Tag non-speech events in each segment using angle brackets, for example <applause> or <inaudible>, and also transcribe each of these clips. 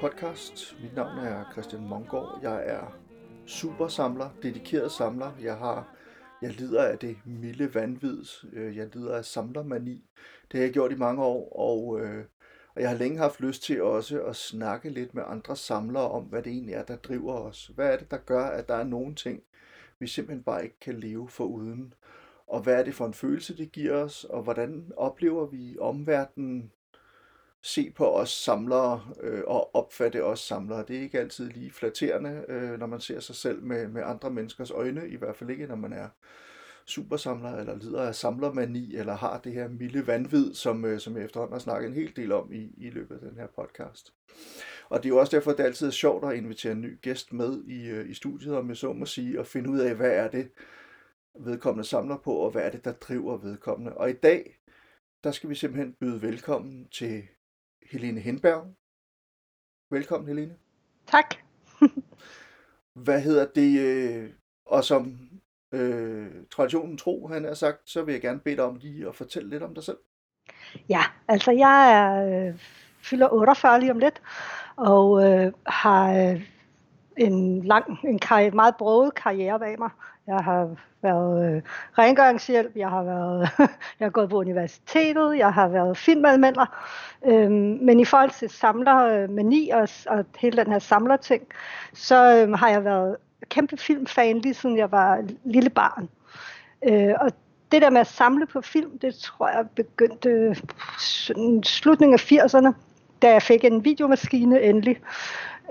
podcast. Mit navn er Christian Mongård. Jeg er supersamler, dedikeret samler. Jeg har jeg lider af det milde vanvid. Øh, jeg lider af samlermani. Det har jeg gjort i mange år, og, øh, og jeg har længe haft lyst til også at snakke lidt med andre samlere om, hvad det egentlig er, der driver os. Hvad er det, der gør, at der er nogle ting, vi simpelthen bare ikke kan leve for uden? Og hvad er det for en følelse, det giver os? Og hvordan oplever vi omverdenen se på os samlere øh, og opfatte os samlere. Det er ikke altid lige flatterende, øh, når man ser sig selv med, med andre menneskers øjne, i hvert fald ikke, når man er supersamler, eller lider af samlermani, eller har det her milde vanvid, som, øh, som jeg efterhånden har snakket en hel del om i, i løbet af den her podcast. Og det er jo også derfor, at det altid er sjovt at invitere en ny gæst med i, øh, i studiet, om jeg så må sige, og finde ud af, hvad er det, vedkommende samler på, og hvad er det, der driver vedkommende. Og i dag, der skal vi simpelthen byde velkommen til Helene Henberg. Velkommen, Helene. Tak. <laughs> Hvad hedder det? øh, Og som øh, traditionen tro, han har sagt, så vil jeg gerne bede dig om lige at fortælle lidt om dig selv. Ja, altså jeg er øh, fylder 48 lige om lidt, og øh, har øh, en lang, en karriere, meget broget karriere bag mig. Jeg har været øh, rengøringshjælp, jeg har været, <laughs> jeg har gået på universitetet, jeg har været filmanmelder, Øhm, men i forhold til samlermani øh, og, og hele den her samlerting, så øh, har jeg været kæmpe filmfan lige siden jeg var lille barn. Øh, og det der med at samle på film, det tror jeg begyndte slutningen af 80'erne, da jeg fik en videomaskine endelig.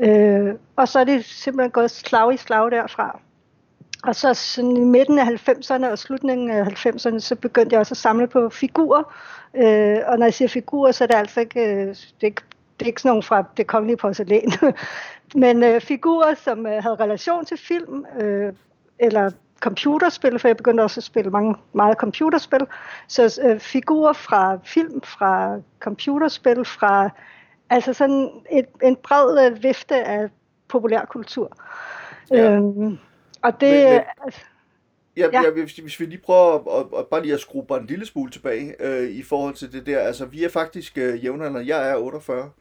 Øh, og så er det simpelthen gået slag i slag derfra. Og så sådan i midten af 90'erne og slutningen af 90'erne, så begyndte jeg også at samle på figurer. Øh, og når jeg siger figurer, så er det altså ikke, øh, det er ikke, det er ikke sådan nogle fra det kongelige porcelæn, <laughs> men øh, figurer, som øh, havde relation til film, øh, eller computerspil, for jeg begyndte også at spille mange, meget computerspil. Så øh, figurer fra film, fra computerspil, fra altså sådan et, en bred øh, vifte af populærkultur. Ja. Øhm, og det, Men- men- altså, Ja, Ja. ja. hvis, hvis vi lige prøver at, at, at bare lige at skrue bare en lille smule tilbage øh, i forhold til det der. Altså, vi er faktisk øh, jævnaldrende. Jeg er 48.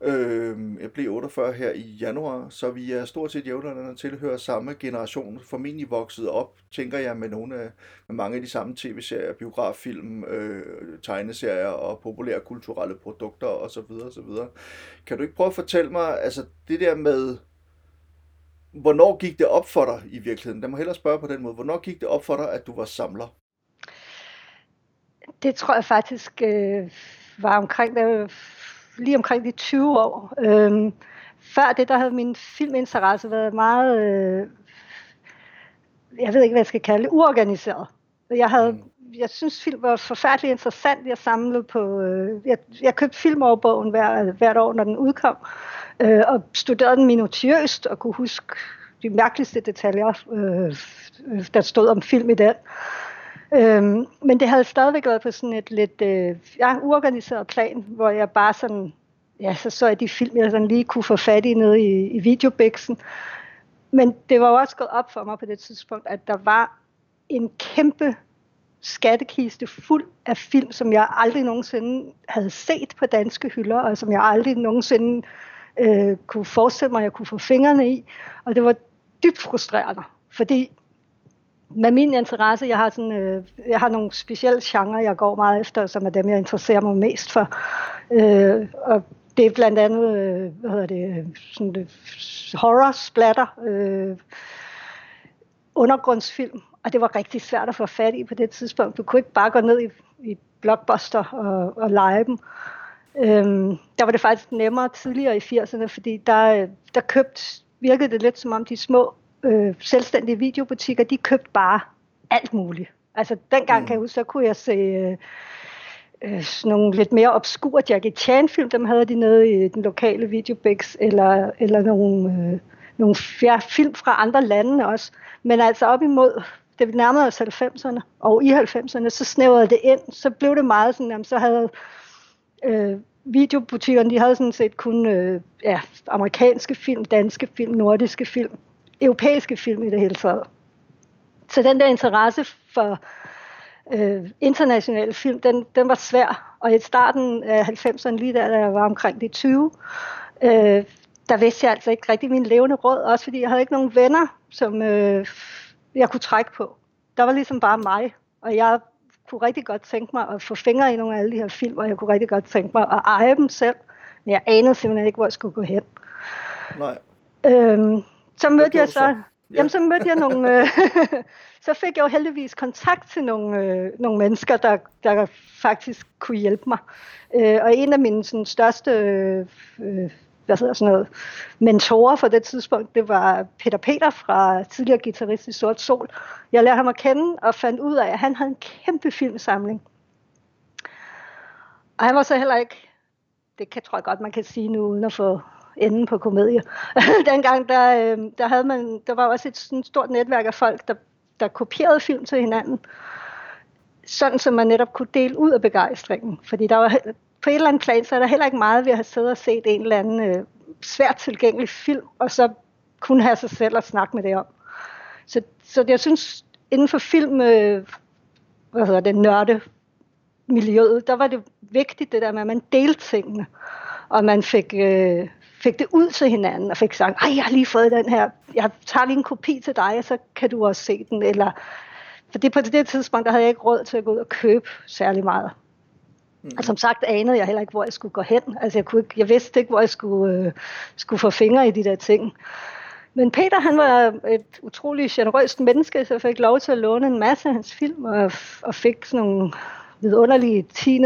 Øh, jeg blev 48 her i januar, så vi er stort set jævnaldrende og tilhører samme generation. Formentlig vokset op, tænker jeg, med nogle af, med mange af de samme tv-serier, biograffilm, øh, tegneserier og populære kulturelle produkter osv. osv. Kan du ikke prøve at fortælle mig, altså det der med, hvornår gik det op for dig i virkeligheden? Jeg må hellere spørge på den måde. Hvornår gik det op for dig, at du var samler? det tror jeg faktisk øh, var omkring, øh, lige omkring de 20 år. Øhm, før det, der havde min filminteresse været meget, øh, jeg ved ikke, hvad jeg skal kalde det, uorganiseret. Jeg havde, Mm jeg synes, film var forfærdeligt interessant. Jeg samlede på, øh, jeg, jeg købte filmoverbogen hver, hvert år, når den udkom, øh, og studerede den minutiøst og kunne huske de mærkeligste detaljer, øh, øh, der stod om film i den. Øhm, men det havde stadigvæk været på sådan et lidt øh, ja, uorganiseret plan, hvor jeg bare sådan, ja, så så jeg de film, jeg sådan lige kunne få fat i nede i, i videobiksen. Men det var jo også gået op for mig på det tidspunkt, at der var en kæmpe skattekiste fuld af film, som jeg aldrig nogensinde havde set på danske hylder, og som jeg aldrig nogensinde øh, kunne forestille mig, at jeg kunne få fingrene i. Og det var dybt frustrerende, fordi med min interesse, jeg har, sådan, øh, jeg har nogle specielle genrer, jeg går meget efter, som er dem, jeg interesserer mig mest for. Øh, og det er blandt andet, øh, hvad hedder det, øh, sådan det, horror, splatter, øh, undergrundsfilm, og det var rigtig svært at få fat i på det tidspunkt. Du kunne ikke bare gå ned i, i Blockbuster og, og lege dem. Øhm, der var det faktisk nemmere tidligere i 80'erne, fordi der, der købte, virkede det lidt som om de små øh, selvstændige videobutikker, de købte bare alt muligt. Altså dengang Mm. kan jeg huske, der kunne jeg se øh, øh, nogle lidt mere obskure Jackie Chan-film, dem havde de nede i den lokale videobix, eller, eller nogle, øh, nogle film fra andre lande også. Men altså op imod, da vi nærmede os 90'erne, og i 90'erne, så snævrede det ind, så blev det meget sådan, jamen, så havde øh, videobutikkerne, de havde sådan set kun øh, ja, amerikanske film, danske film, nordiske film, europæiske film i det hele taget. Så den der interesse for øh, internationale film, den, den var svær. Og i starten af 90'erne, lige der, da jeg var omkring de 20, øh, der vidste jeg altså ikke rigtig min levende råd, også fordi jeg havde ikke nogen venner, som øh, jeg kunne trække på. Der var ligesom bare mig, og jeg kunne rigtig godt tænke mig at få fingre i nogle af alle de her film, og jeg kunne rigtig godt tænke mig at eje dem selv, men jeg anede simpelthen ikke, hvor jeg skulle gå hen. Nej. Øhm, så mødte jeg så, så? Ja. jamen, så mødte jeg nogle, øh, <laughs> så fik jeg jo heldigvis kontakt til nogle, øh, nogle mennesker, der, der faktisk kunne hjælpe mig. Øh, og en af mine sådan, største øh, hvad hedder sådan noget, mentorer for det tidspunkt, det var Peter Peter fra tidligere guitarist i Sort Sol. Jeg lærte ham at kende og fandt ud af, at han havde en kæmpe filmsamling. Og han var så heller ikke, det kan, tror jeg godt, man kan sige nu, uden at få enden på komedie. <laughs> Dengang, der, øh, der, havde man, der var også et sådan stort netværk af folk, der, der kopierede film til hinanden, sådan som man netop kunne dele ud af begejstringen. Fordi der var, på et eller andet plan, så er der heller ikke meget ved at have siddet og set en eller anden øh, svært tilgængelig film, og så kun have sig selv at snakke med det om. Så, så jeg synes, inden for film, øh, hvad hedder det, nørde miljøet, der var det vigtigt det der med, at man delte tingene, og man fik, øh, fik det ud til hinanden, og fik sagt, ej, jeg har lige fået den her, jeg tager lige en kopi til dig, og så kan du også se den, eller fordi på det tidspunkt, der havde jeg ikke råd til at gå ud og købe særlig meget. Mm. Og som sagt anede jeg heller ikke, hvor jeg skulle gå hen. Altså jeg, kunne ikke, jeg vidste ikke, hvor jeg skulle, øh, skulle få fingre i de der ting. Men Peter, han var et utrolig generøst menneske, så jeg fik lov til at låne en masse af hans film, og, og fik sådan nogle vidunderlige 10.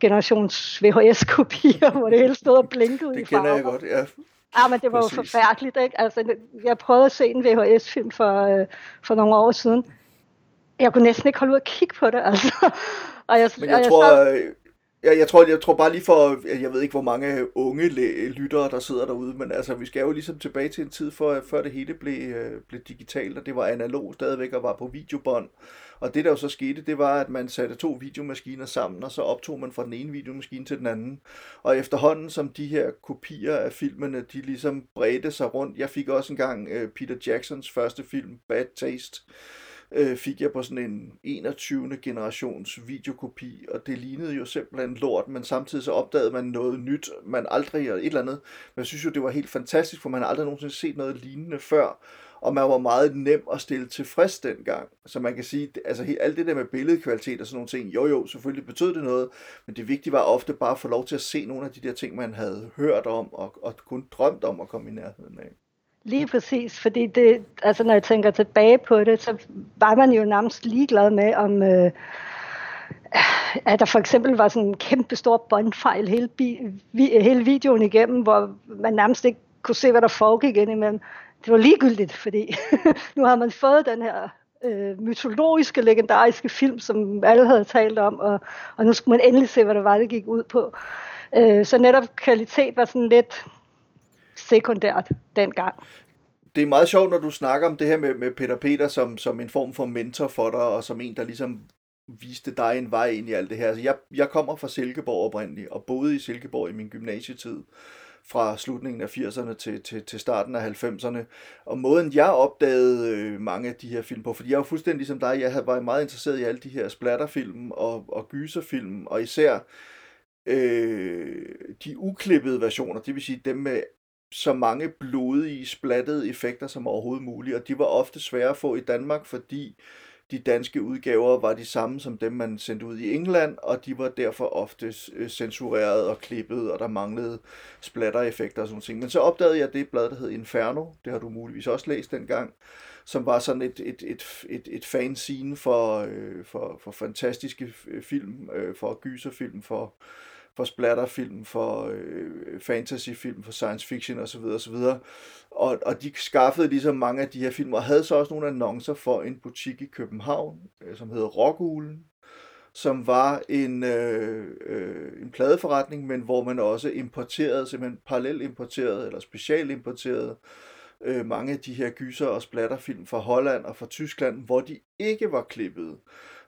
generations VHS-kopier, hvor det hele stod og blinkede Det i kender farver. jeg godt, ja. Ja, men det var Præcis. jo forfærdeligt, ikke? Altså, jeg prøvede at se en VHS-film for, øh, for nogle år siden. Jeg kunne næsten ikke holde ud at kigge på det, altså. <laughs> Og jeg, Men og jeg sad- tror, øh, jeg, jeg, tror, jeg tror bare lige for, jeg ved ikke, hvor mange unge lyttere, der sidder derude, men altså, vi skal jo ligesom tilbage til en tid, for, før det hele blev, øh, blev digitalt, og det var analog stadigvæk og var på videobånd. Og det, der jo så skete, det var, at man satte to videomaskiner sammen, og så optog man fra den ene videomaskine til den anden. Og efterhånden, som de her kopier af filmene, de ligesom bredte sig rundt, jeg fik også engang øh, Peter Jacksons første film, Bad Taste, øh, fik jeg på sådan en 21. generations videokopi, og det lignede jo simpelthen lort, men samtidig så opdagede man noget nyt, man aldrig, og et eller andet, men jeg synes jo, det var helt fantastisk, for man har aldrig nogensinde set noget lignende før, og man var meget nem at stille tilfreds dengang. Så man kan sige, altså alt det der med billedkvalitet og sådan nogle ting, jo jo, selvfølgelig betød det noget, men det vigtige var ofte bare at få lov til at se nogle af de der ting, man havde hørt om, og, og kun drømt om at komme i nærheden af. Lige præcis, fordi det, altså når jeg tænker tilbage på det, så var man jo nærmest ligeglad med, om øh, at der for eksempel var sådan en kæmpe stor båndfejl hele, bi, vi, hele videoen igennem, hvor man nærmest ikke kunne se, hvad der foregik indimellem. Det var ligegyldigt, fordi <laughs> nu har man fået den her øh, mytologiske, legendariske film, som alle havde talt om, og, og nu skulle man endelig se, hvad det var, det gik ud på. Øh, så netop kvalitet var sådan lidt sekundært dengang. det er meget sjovt, når du snakker om det her med, med Peter Peter som, som en form for mentor for dig, og som en, der ligesom viste dig en vej ind i alt det her. Altså, jeg, jeg kommer fra Silkeborg oprindeligt, og boede i Silkeborg i min gymnasietid fra slutningen af 80'erne til, til, til starten af 90'erne. Og måden jeg opdagede øh, mange af de her film på, fordi jeg var fuldstændig ligesom dig, jeg havde- var meget interesseret i alle de her splatterfilm og, og gyserfilm, og især øh, de uklippede versioner, det vil sige dem med så mange blodige, splattede effekter som overhovedet muligt, og de var ofte svære at få i Danmark, fordi de danske udgaver var de samme som dem, man sendte ud i England, og de var derfor ofte øh, censureret og klippet, og der manglede splatter-effekter og sådan ting. Men så opdagede jeg det blad, der hed Inferno, det har du muligvis også læst dengang, som var sådan et, et, et, et, et fanzine for, øh, for, for fantastiske øh, film, øh, for gyserfilm, for, for splatterfilm, for øh, fantasyfilm, for science fiction osv. osv. Og, og de skaffede ligesom mange af de her film, og havde så også nogle annoncer for en butik i København, øh, som hedder Rockulen, som var en, øh, øh, en pladeforretning, men hvor man også importerede, simpelthen parallelt importerede, eller special importerede øh, mange af de her gyser og splatterfilm fra Holland og fra Tyskland, hvor de ikke var klippet.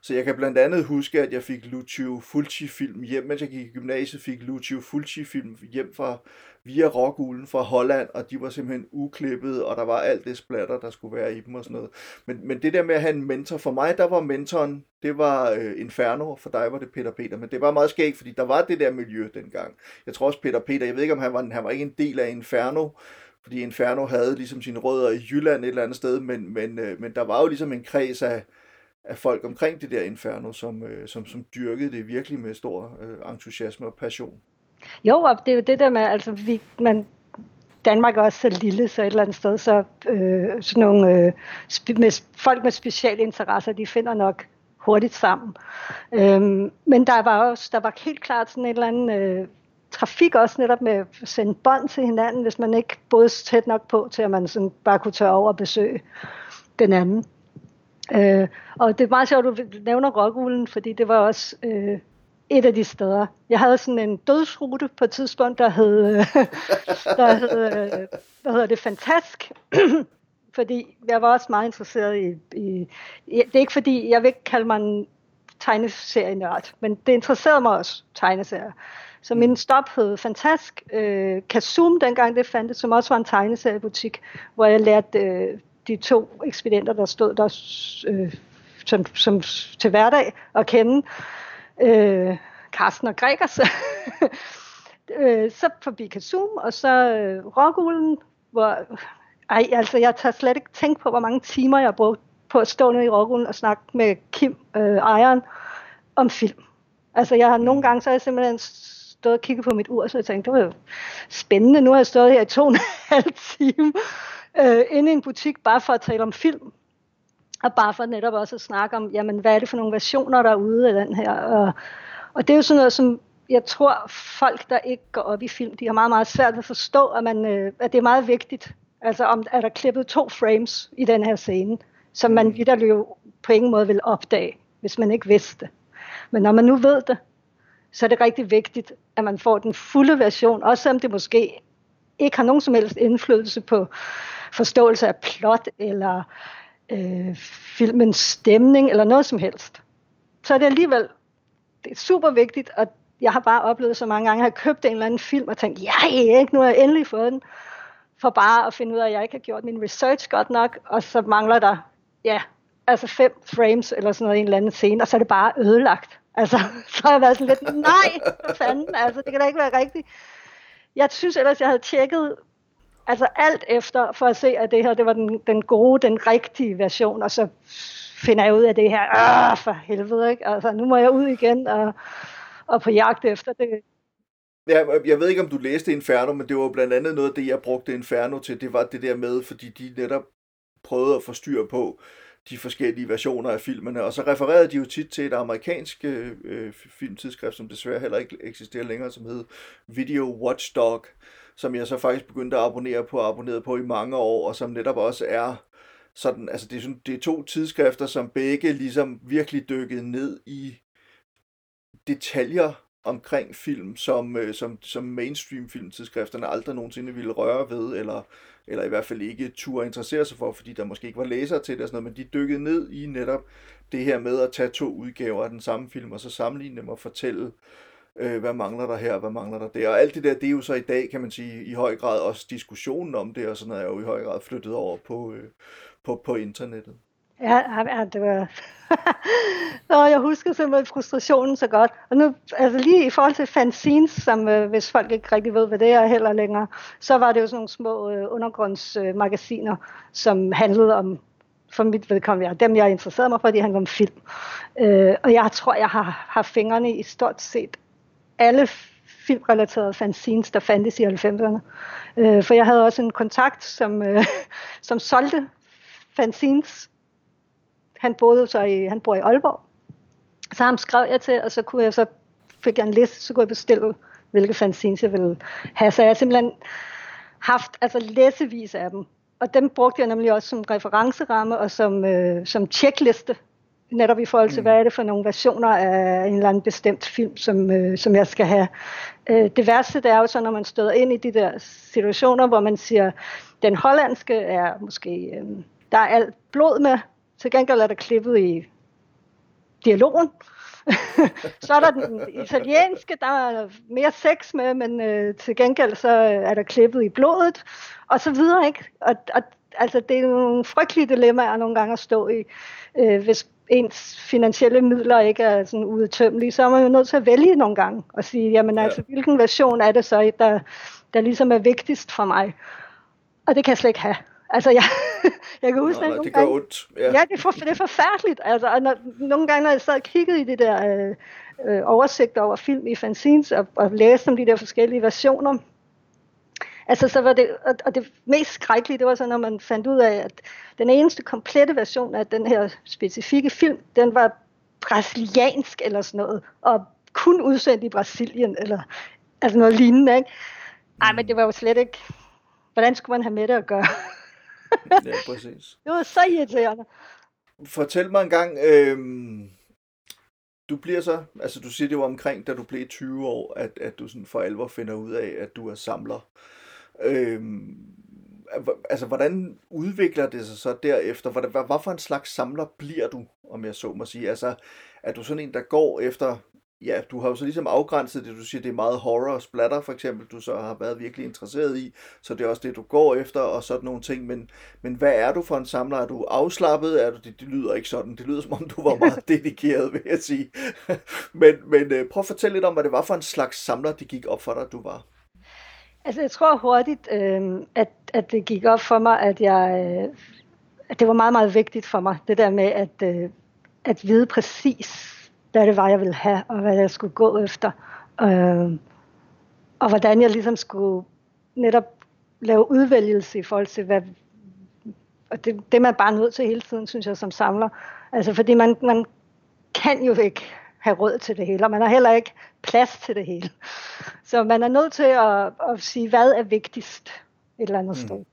Så jeg kan blandt andet huske, at jeg fik Lucio Fulci-film hjem, mens jeg gik i gymnasiet, fik Lucio Fulci-film hjem fra, via Rockulen fra Holland, og de var simpelthen uklippet, og der var alt det splatter, der skulle være i dem og sådan noget. Men, men det der med at have en mentor, for mig, der var mentoren, det var øh, Inferno, og for dig var det Peter Peter, men det var meget skægt, fordi der var det der miljø dengang. Jeg tror også Peter Peter, jeg ved ikke om han var, han var ikke en del af Inferno, fordi Inferno havde ligesom sine rødder i Jylland et eller andet sted, men, men, øh, men der var jo ligesom en kreds af, af folk omkring det der Inferno, som, øh, som, som dyrkede det virkelig med stor øh, entusiasme og passion. Jo, og det er jo det der med, altså vi, man, Danmark er også så lille, så et eller andet sted, så øh, sådan nogle øh, med, folk med speciale interesser, de finder nok hurtigt sammen. Øhm, men der var også, der var helt klart sådan et eller andet øh, trafik også netop med at sende bånd til hinanden, hvis man ikke boede tæt nok på, til at man sådan bare kunne tørre over og besøge den anden. Øh, og det er meget sjovt, at du nævner Rockuglen, fordi det var også øh, et af de steder. Jeg havde sådan en dødsrute på et tidspunkt, der hed, øh, <laughs> der hed øh, hvad hedder det, Fantask. <clears throat> fordi jeg var også meget interesseret i, i, i, det er ikke fordi, jeg vil ikke kalde mig en tegneserienørd, men det interesserede mig også, tegneserier. Så min stop hed Fantask. Øh, Kasum, dengang det fandtes, som også var en tegneseriebutik, hvor jeg lærte øh, de to ekspedienter, der stod der øh, som, som til hverdag at kende, øh, Carsten og Gregers. <laughs> øh, så forbi Kasum, og så øh, Rågulen, hvor ej, altså jeg tager slet ikke tænke på, hvor mange timer jeg har brugt på at stå nede i Rågulen og snakke med Kim, øh, ejeren, om film. Altså jeg har nogle gange, så har jeg simpelthen stået og kigget på mit ur, så jeg tænkte, det var jo spændende. Nu har jeg stået her i to og en halv time øh, inde i en butik, bare for at tale om film. Og bare for netop også at snakke om, jamen, hvad er det for nogle versioner, der er ude af den her. Og, og det er jo sådan noget, som jeg tror, folk, der ikke går op i film, de har meget, meget svært ved at forstå, at, man, øh, at det er meget vigtigt. Altså, om er der klippet to frames i den her scene, som man videre jo på ingen måde vil opdage, hvis man ikke vidste det. Men når man nu ved det, så er det rigtig vigtigt, at man får den fulde version, også selvom det måske ikke har nogen som helst indflydelse på forståelse af plot eller øh, filmens stemning eller noget som helst. Så er det alligevel det er super vigtigt, og jeg har bare oplevet så mange gange, at jeg har købt en eller anden film og tænkt, ja, ikke, nu har jeg endelig fået den, for bare at finde ud af, at jeg ikke har gjort min research godt nok, og så mangler der, ja, altså fem frames eller sådan noget i en eller anden scene, og så er det bare ødelagt. Altså, <laughs> så har jeg været sådan lidt, nej, fanden, altså, det kan da ikke være rigtigt. Jeg synes ellers, jeg havde tjekket altså alt efter, for at se, at det her, det var den, den gode, den rigtige version, og så finder jeg ud af det her, ah, for helvede, ikke? Altså, nu må jeg ud igen og, og på jagt efter det. Ja, jeg ved ikke, om du læste Inferno, men det var blandt andet noget af det, jeg brugte Inferno til, det var det der med, fordi de netop prøvede at få styr på, de forskellige versioner af filmene, og så refererede de jo tit til et amerikansk øh, øh filmtidsskrift, som desværre heller ikke eksisterer længere, som hed Video Watchdog, som jeg så faktisk begyndte at abonnere på og abonneret på i mange år, og som netop også er sådan, altså det er, sådan, det er to tidsskrifter, som begge ligesom virkelig dykkede ned i detaljer omkring film, som, øh, som, som mainstream filmtidsskrifterne aldrig nogensinde ville røre ved, eller, eller i hvert fald ikke turde interessere sig for, fordi der måske ikke var læsere til det og sådan noget, men de dykkede ned i netop det her med at tage to udgaver af den samme film, og så sammenligne dem og fortælle, øh, hvad mangler der her, hvad mangler der der, og alt det der, det er jo så i dag, kan man sige, i høj grad også diskussionen om det, og sådan noget er jo i høj grad flyttet over på, øh, på, på internettet. Ja, ja det var... <laughs> Nå, jeg husker simpelthen frustrationen så godt. Og nu, altså lige i forhold til fanzines, som øh, hvis folk ikke rigtig ved, hvad det er heller længere, så var det jo sådan nogle små øh, undergrundsmagasiner, øh, som handlede om, for mit vedkommende, dem jeg interesserede mig for, de handlede om film. Øh, og jeg tror, jeg har, har fingrene i stort set alle filmrelaterede fanzines, der fandtes i 90'erne. Øh, for jeg havde også en kontakt, som, øh, <laughs> som solgte fanzines han boede så i, han bor i Aalborg. Så ham skrev jeg til, og så kunne jeg så fik jeg en liste, så kunne jeg bestille, hvilke fanzines jeg ville have. Så jeg har simpelthen haft altså læsevis af dem. Og dem brugte jeg nemlig også som referenceramme og som, øh, som checkliste, netop i forhold til, mm. hvad er det for nogle versioner af en eller anden bestemt film, som, øh, som jeg skal have. Øh, det værste det er jo så, når man støder ind i de der situationer, hvor man siger, Den hollandske er måske, øh, der er alt blod med, til gengæld er der klippet i dialogen. <laughs> så er der den italienske, der er mere sex med, men øh, til gengæld så er der klippet i blodet, og så videre, ikke? Og, og altså, det er nogle frygtelige dilemmaer nogle gange at stå i, øh, hvis ens finansielle midler ikke er sådan udtømmelige, så er man jo nødt til at vælge nogle gange og sige, jamen ja. altså, hvilken version er det så, der, der ligesom er vigtigst for mig? Og det kan jeg slet ikke have. Altså, jeg, <laughs> jeg kan huske, Nå, at nej, nogle det gør gange, ondt. Ja, ja det, er for, det er forfærdeligt. Altså, og når, nogle gange, når jeg sad og kiggede i det der øh, øh, oversigt over film i fanzines, og, og læste om de der forskellige versioner, altså så var det, og, og det mest skrækkelige, det var så, når man fandt ud af, at den eneste komplette version af den her specifikke film, den var brasiliansk eller sådan noget, og kun udsendt i Brasilien, eller altså noget lignende, ikke? Ej, men det var jo slet ikke, hvordan skulle man have med det at gøre? <laughs> ja, præcis. Det var så irriterende. Fortæl mig en gang, øh, du bliver så, altså du siger det var omkring, da du blev 20 år, at, at du sådan for alvor finder ud af, at du er samler. Øh, altså hvordan udvikler det sig så derefter? Hvad, hvad, hvad for en slags samler bliver du, om jeg så må sige? Altså er du sådan en, der går efter ja, du har jo så ligesom afgrænset det, du siger, det er meget horror og splatter for eksempel, du så har været virkelig interesseret i, så det er også det, du går efter og sådan nogle ting, men, men hvad er du for en samler? Er du afslappet? Er du, det, det lyder ikke sådan, det lyder som om du var <laughs> meget dedikeret, vil jeg sige. <laughs> men men øh, prøv at fortælle lidt om, hvad det var for en slags samler, det gik op for dig, du var. Altså jeg tror hurtigt, øh, at, at det gik op for mig, at jeg, øh, at det var meget, meget vigtigt for mig, det der med at, øh, at vide præcis, hvad det var, jeg ville have, og hvad jeg skulle gå efter. Øh, og hvordan jeg ligesom skulle netop lave udvælgelse i forhold til, hvad, og det, det er man bare nødt til hele tiden, synes jeg, som samler. Altså, fordi man, man kan jo ikke have råd til det hele, og man har heller ikke plads til det hele. Så man er nødt til at, at sige, hvad er vigtigst et eller andet mm. sted.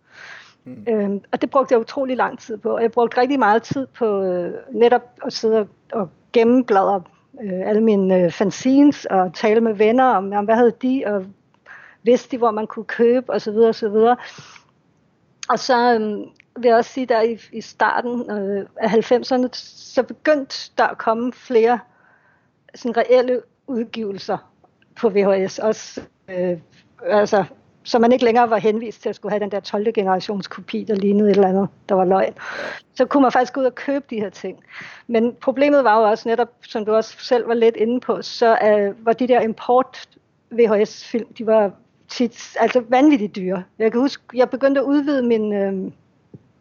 Mm. Øhm, og det brugte jeg utrolig lang tid på. Og jeg brugte rigtig meget tid på øh, netop at sidde og, og gennembladre øh, alle mine øh, fanzines og tale med venner om, om, hvad havde de, og vidste de, hvor man kunne købe, og så videre, og så videre. Og så øh, vil jeg også sige, der i, i starten øh, af 90'erne, så begyndte der at komme flere sådan reelle udgivelser på VHS. Også, øh, altså så man ikke længere var henvist til at skulle have den der 12. generations kopi, der lignede et eller andet, der var løgn. Så kunne man faktisk gå ud og købe de her ting. Men problemet var jo også netop, som du også selv var lidt inde på, så øh, uh, var de der import VHS-film, de var tit altså vanvittigt dyre. Jeg kan huske, jeg begyndte at udvide min, øh,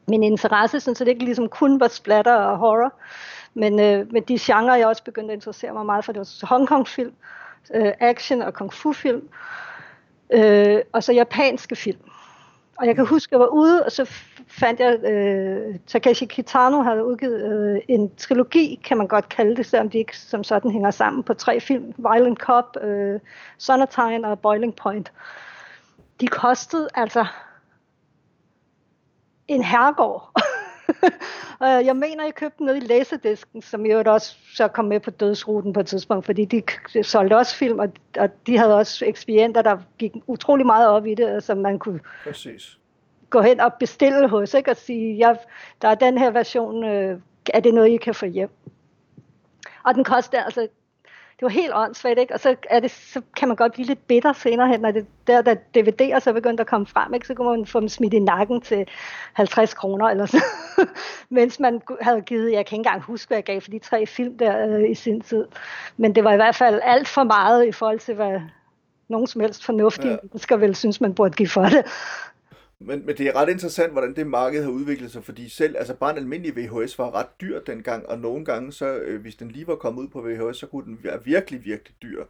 min interesse, så det ikke ligesom kun var splatter og horror, men, øh, men de genrer, jeg også begyndte at interessere mig meget for, det var Hongkong-film, øh, action og kung fu-film, øh, Øh, og så japanske film. Og jeg kan huske, at jeg var ude, og så fandt jeg, øh, Takeshi Kitano havde udgivet øh, en trilogi, kan man godt kalde det, selvom de ikke som sådan hænger sammen på tre film. Violent Cop, øh, Sonatine og Boiling Point. De kostede altså en herregård. <laughs> <laughs> jeg mener, jeg købte den nede i læsedisken, som jo også så kom med på dødsruten på et tidspunkt, fordi de solgte også film, og, og de havde også ekspedienter, der gik utrolig meget op i det, som man kunne Præcis. gå hen og bestille hos, ikke? og sige, ja, der er den her version, øh, er det noget, I kan få hjem? Og den kostede altså det var helt åndssvagt, ikke? Og så, er det, så kan man godt blive lidt bitter senere hen, når det der, der DVD'er så begyndte at komme frem, ikke? Så kunne man få dem smidt i nakken til 50 kroner eller sådan <laughs> Mens man havde givet, jeg kan ikke engang huske, hvad jeg gav for de tre film der øh, i sin tid. Men det var i hvert fald alt for meget i forhold til, hvad nogen som helst fornuftige ja. mennesker vel synes, man burde give for det. Men, men det er ret interessant, hvordan det marked har udviklet sig, fordi selv, altså bare en almindelig VHS var ret dyr dengang, og nogle gange, så øh, hvis den lige var kommet ud på VHS, så kunne den være virkelig, virkelig dyr.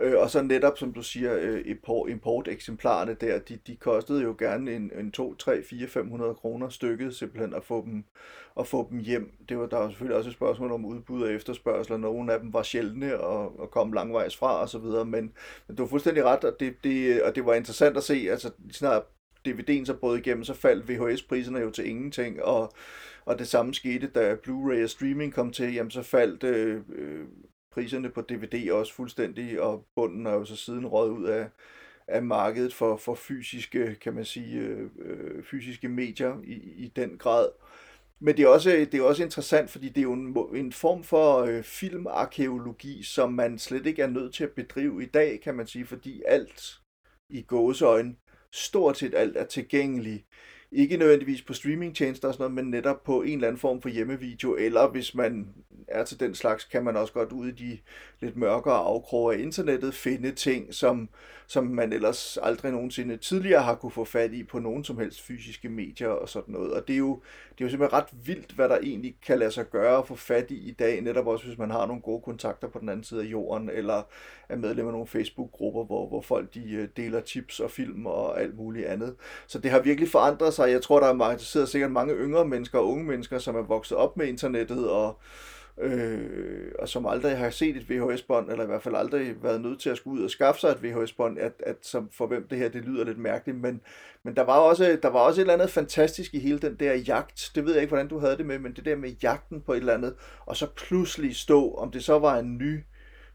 Øh, og så netop, som du siger, øh, import-eksemplarerne der, de, de kostede jo gerne en, en 2, 3, 4, 500 kroner stykket, simpelthen at få dem, at få dem hjem. Det var der var selvfølgelig også et spørgsmål om udbud og efterspørgsel, og nogle af dem var sjældne og, og kom langvejs fra og så videre, men, men du har fuldstændig ret, og det, det, og det var interessant at se, altså snart DVD'en så brød igennem, så faldt VHS-priserne jo til ingenting, og, og det samme skete, da Blu-ray og streaming kom til, jamen så faldt øh, øh priserne på DVD også fuldstændig, og bunden er jo så siden røget ud af, af markedet for, for fysiske, kan man sige, øh, øh, fysiske medier i, i den grad. Men det er, også, det er også interessant, fordi det er jo en, en form for øh, filmarkeologi, som man slet ikke er nødt til at bedrive i dag, kan man sige, fordi alt i gåseøjne, stort set alt er tilgængeligt ikke nødvendigvis på streamingtjenester og sådan noget, men netop på en eller anden form for hjemmevideo, eller hvis man er til den slags, kan man også godt ude i de lidt mørkere afkroge af internettet finde ting, som, som man ellers aldrig nogensinde tidligere har kunne få fat i på nogen som helst fysiske medier og sådan noget. Og det er jo, det er jo simpelthen ret vildt, hvad der egentlig kan lade sig gøre at få fat i i dag, netop også hvis man har nogle gode kontakter på den anden side af jorden, eller er medlem af nogle Facebook-grupper, hvor, hvor folk de øh, deler tips og film og alt muligt andet. Så det har virkelig forandret sig. Jeg tror, der, er mange, der sidder sikkert mange yngre mennesker og unge mennesker, som er vokset op med internettet og øh, og som aldrig har set et VHS-bånd, eller i hvert fald aldrig været nødt til at skulle ud og skaffe sig et VHS-bånd, at, at som for hvem det her det lyder lidt mærkeligt, men, men der, var også, der var også et eller andet fantastisk i hele den der jagt, det ved jeg ikke, hvordan du havde det med, men det der med jagten på et eller andet, og så pludselig stå, om det så var en ny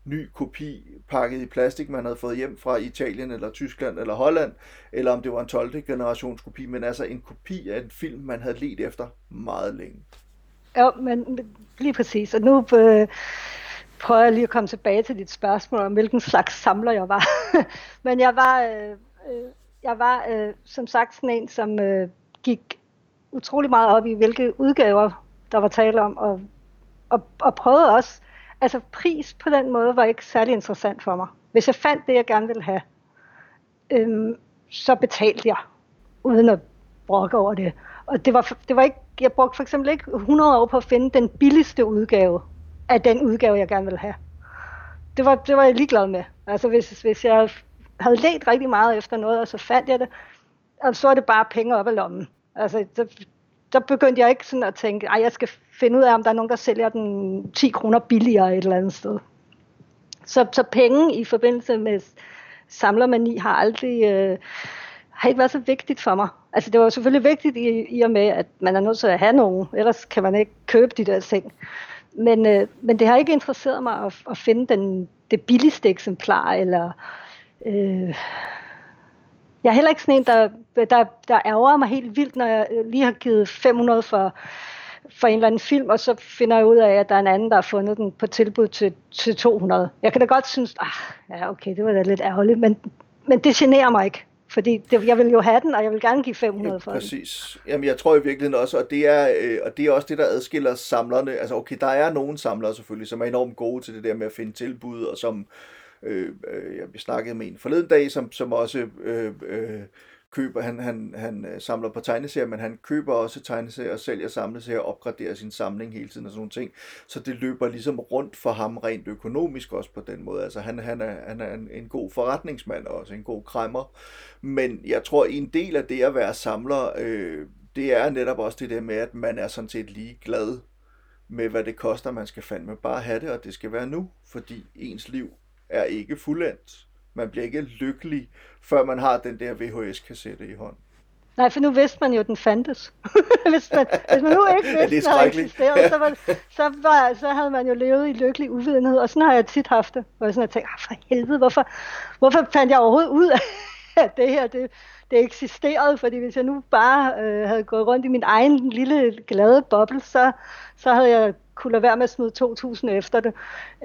ny kopi pakket i plastik, man havde fået hjem fra Italien eller Tyskland eller Holland, eller om det var en 12. generations kopi, men altså en kopi af en film, man havde let efter meget længe. Ja, men lige præcis. Og nu øh, prøver jeg lige at komme tilbage til dit spørgsmål om, hvilken slags samler jeg var. <laughs> men jeg var, øh, øh, jeg var øh, som sagt sådan en, som øh, gik utrolig meget op i, hvilke udgaver der var tale om, og, og, og prøvede også, altså pris på den måde var ikke særlig interessant for mig. Hvis jeg fandt det, jeg gerne ville have, øh, så betalte jeg, uden at brokke over det. Og det var, det var ikke, jeg brugte for eksempel ikke 100 år på at finde den billigste udgave af den udgave, jeg gerne ville have. Det var, det var jeg ligeglad med. Altså hvis, hvis jeg havde let rigtig meget efter noget, og så fandt jeg det, og så er det bare penge op af lommen. Altså, der, der begyndte jeg ikke sådan at tænke, at jeg skal finde ud af, om der er nogen, der sælger den 10 kroner billigere et eller andet sted. Så, så penge i forbindelse med samlermani har aldrig... Øh, har ikke været så vigtigt for mig. Altså det var selvfølgelig vigtigt i, i og med, at man er nødt til at have nogen, ellers kan man ikke købe de der ting. Men, øh, men det har ikke interesseret mig at, at finde den, det billigste eksemplar, eller øh, jeg er heller ikke sådan en, der, der, der ærger mig helt vildt, når jeg øh, lige har givet 500 for, for en eller anden film, og så finder jeg ud af, at der er en anden, der har fundet den på tilbud til, til 200. Jeg kan da godt synes, ah, ja okay, det var da lidt ærgerligt, men, men det generer mig ikke. Fordi det, jeg vil jo have den, og jeg vil gerne give 500 for ja, præcis. den. Jamen, jeg tror i virkeligheden også, og det, er, øh, og det er også det, der adskiller samlerne. Altså, okay, der er nogle samlere selvfølgelig, som er enormt gode til det der med at finde tilbud, og som, øh, øh, jeg snakkede med en forleden dag, som, som også øh, øh, køber, han, han, han øh, samler på tegneserier, men han køber også tegneserier og sælger samleserier og opgraderer sin samling hele tiden og sådan nogle ting. Så det løber ligesom rundt for ham rent økonomisk også på den måde. Altså han, han er, han er en, en god forretningsmand også en god kræmmer. Men jeg tror, en del af det at være samler, øh, det er netop også det der med, at man er sådan set lige glad med, hvad det koster. Man skal fandme bare have det, og det skal være nu, fordi ens liv er ikke fuldendt. Man bliver ikke lykkelig, før man har den der VHS-kassette i hånden. Nej, for nu vidste man jo, at den fandtes. <laughs> hvis, man, hvis man nu ikke vidste, at den havde eksisteret, så, var, så, var, så havde man jo levet i lykkelig uvidenhed. Og sådan har jeg tit haft det. Hvor jeg sådan har tænkt, ah, for helvede, hvorfor, hvorfor fandt jeg overhovedet ud af, <laughs> det her, det, det eksisterede? Fordi hvis jeg nu bare øh, havde gået rundt i min egen lille glade boble, så, så havde jeg kunne lade være med at smide 2.000 efter det.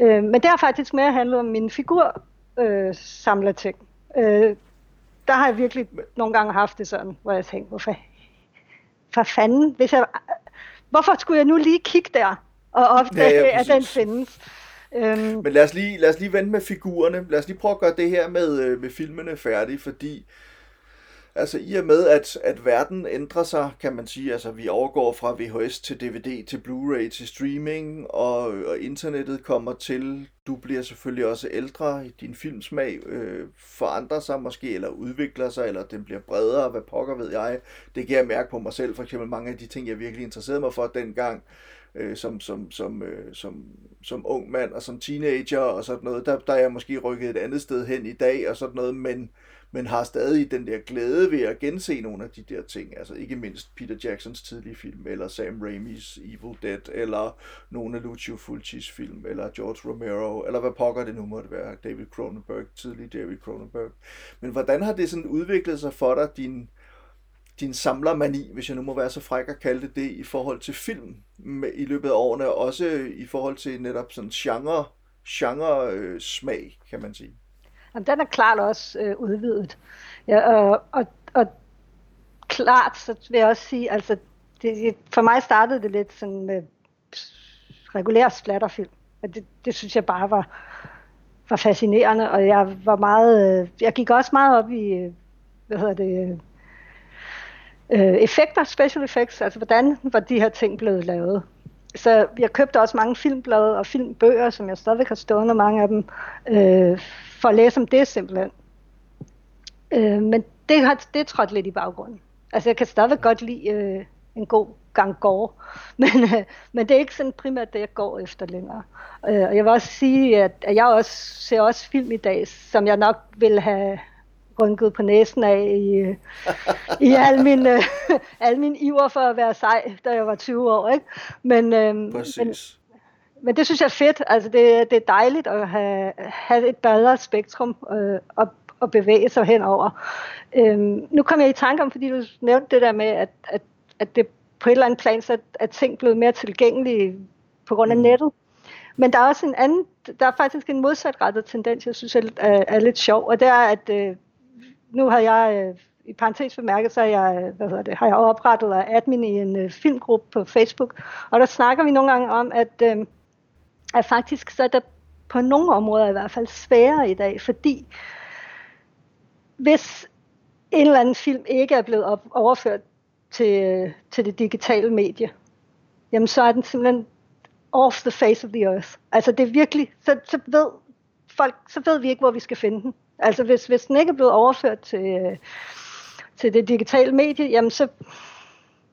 Øh, men det har faktisk mere handlet om min figur øh, samler ting. Øh, der har jeg virkelig nogle gange haft det sådan, hvor jeg tænkte, hvorfor for fanden, hvis jeg, hvorfor skulle jeg nu lige kigge der og opdage, ja, ja, at den findes? Øhm. Men lad os, lige, lad os lige vente med figurerne. Lad os lige prøve at gøre det her med, øh, med filmene færdigt, fordi Altså i og med, at, at verden ændrer sig, kan man sige, altså vi overgår fra VHS til DVD til Blu-ray til streaming, og, og internettet kommer til. Du bliver selvfølgelig også ældre, din filmsmag øh, forandrer sig måske, eller udvikler sig, eller den bliver bredere, hvad pokker ved jeg. Det kan jeg mærke på mig selv, for eksempel mange af de ting, jeg virkelig interesserede mig for dengang, øh, som, som, som, øh, som, som ung mand og som teenager og sådan noget, der, der er jeg måske rykket et andet sted hen i dag og sådan noget, men men har stadig den der glæde ved at gense nogle af de der ting. Altså ikke mindst Peter Jacksons tidlige film, eller Sam Raimis Evil Dead, eller nogle af Lucio Fulcis film, eller George Romero, eller hvad pokker det nu måtte være, David Cronenberg, tidlig David Cronenberg. Men hvordan har det sådan udviklet sig for dig, din, din samlermani, hvis jeg nu må være så fræk at kalde det det, i forhold til film med, i løbet af årene, og også i forhold til netop sådan genre, genre øh, smag, kan man sige? Og den er klart også øh, udvidet. Ja, og, og, og klart, så vil jeg også sige, altså, det, for mig startede det lidt sådan med regulær splatterfilm. Og det, det synes jeg bare var, var fascinerende, og jeg var meget, øh, jeg gik også meget op i, øh, hvad hedder det, øh, øh, effekter, special effects, altså hvordan var de her ting blevet lavet. Så jeg købte også mange filmblade og filmbøger, som jeg stadigvæk har stående, mange af dem, øh, for at læse om det simpelthen. Øh, men det har det trådt lidt i baggrunden. Altså jeg kan stadigvæk godt lide øh, en god gang går, <laughs> men, øh, men det er ikke sådan primært det, jeg går efter længere. Øh, og jeg vil også sige, at, at jeg også ser også film i dag, som jeg nok vil have rynket på næsen af i, øh, i al, min, øh, <laughs> al min iver for at være sej, da jeg var 20 år. Ikke? Men, øh, men, men det synes jeg er fedt. Altså det, det er dejligt at have, have et bedre spektrum øh, at, at bevæge sig henover. Øhm, nu kom jeg i tanke om, fordi du nævnte det der med, at, at, at det på et eller andet plan, så er ting blevet mere tilgængelige på grund af mm. nettet. Men der er også en anden, der er faktisk en modsatrettet tendens, jeg synes er, er, er lidt sjov, og det er, at øh, nu har jeg, øh, i parentes bemærket, så har jeg, hvad hedder det, har jeg oprettet og admin i en øh, filmgruppe på Facebook, og der snakker vi nogle gange om, at, øh, at faktisk så er der på nogle områder i hvert fald sværere i dag, fordi hvis en eller anden film ikke er blevet op, overført til, til det digitale medie, jamen så er den simpelthen off the face of the earth. Altså det er virkelig, så, så ved folk, så ved vi ikke, hvor vi skal finde den. Altså hvis, hvis den ikke er blevet overført til, til det digitale medie, jamen så,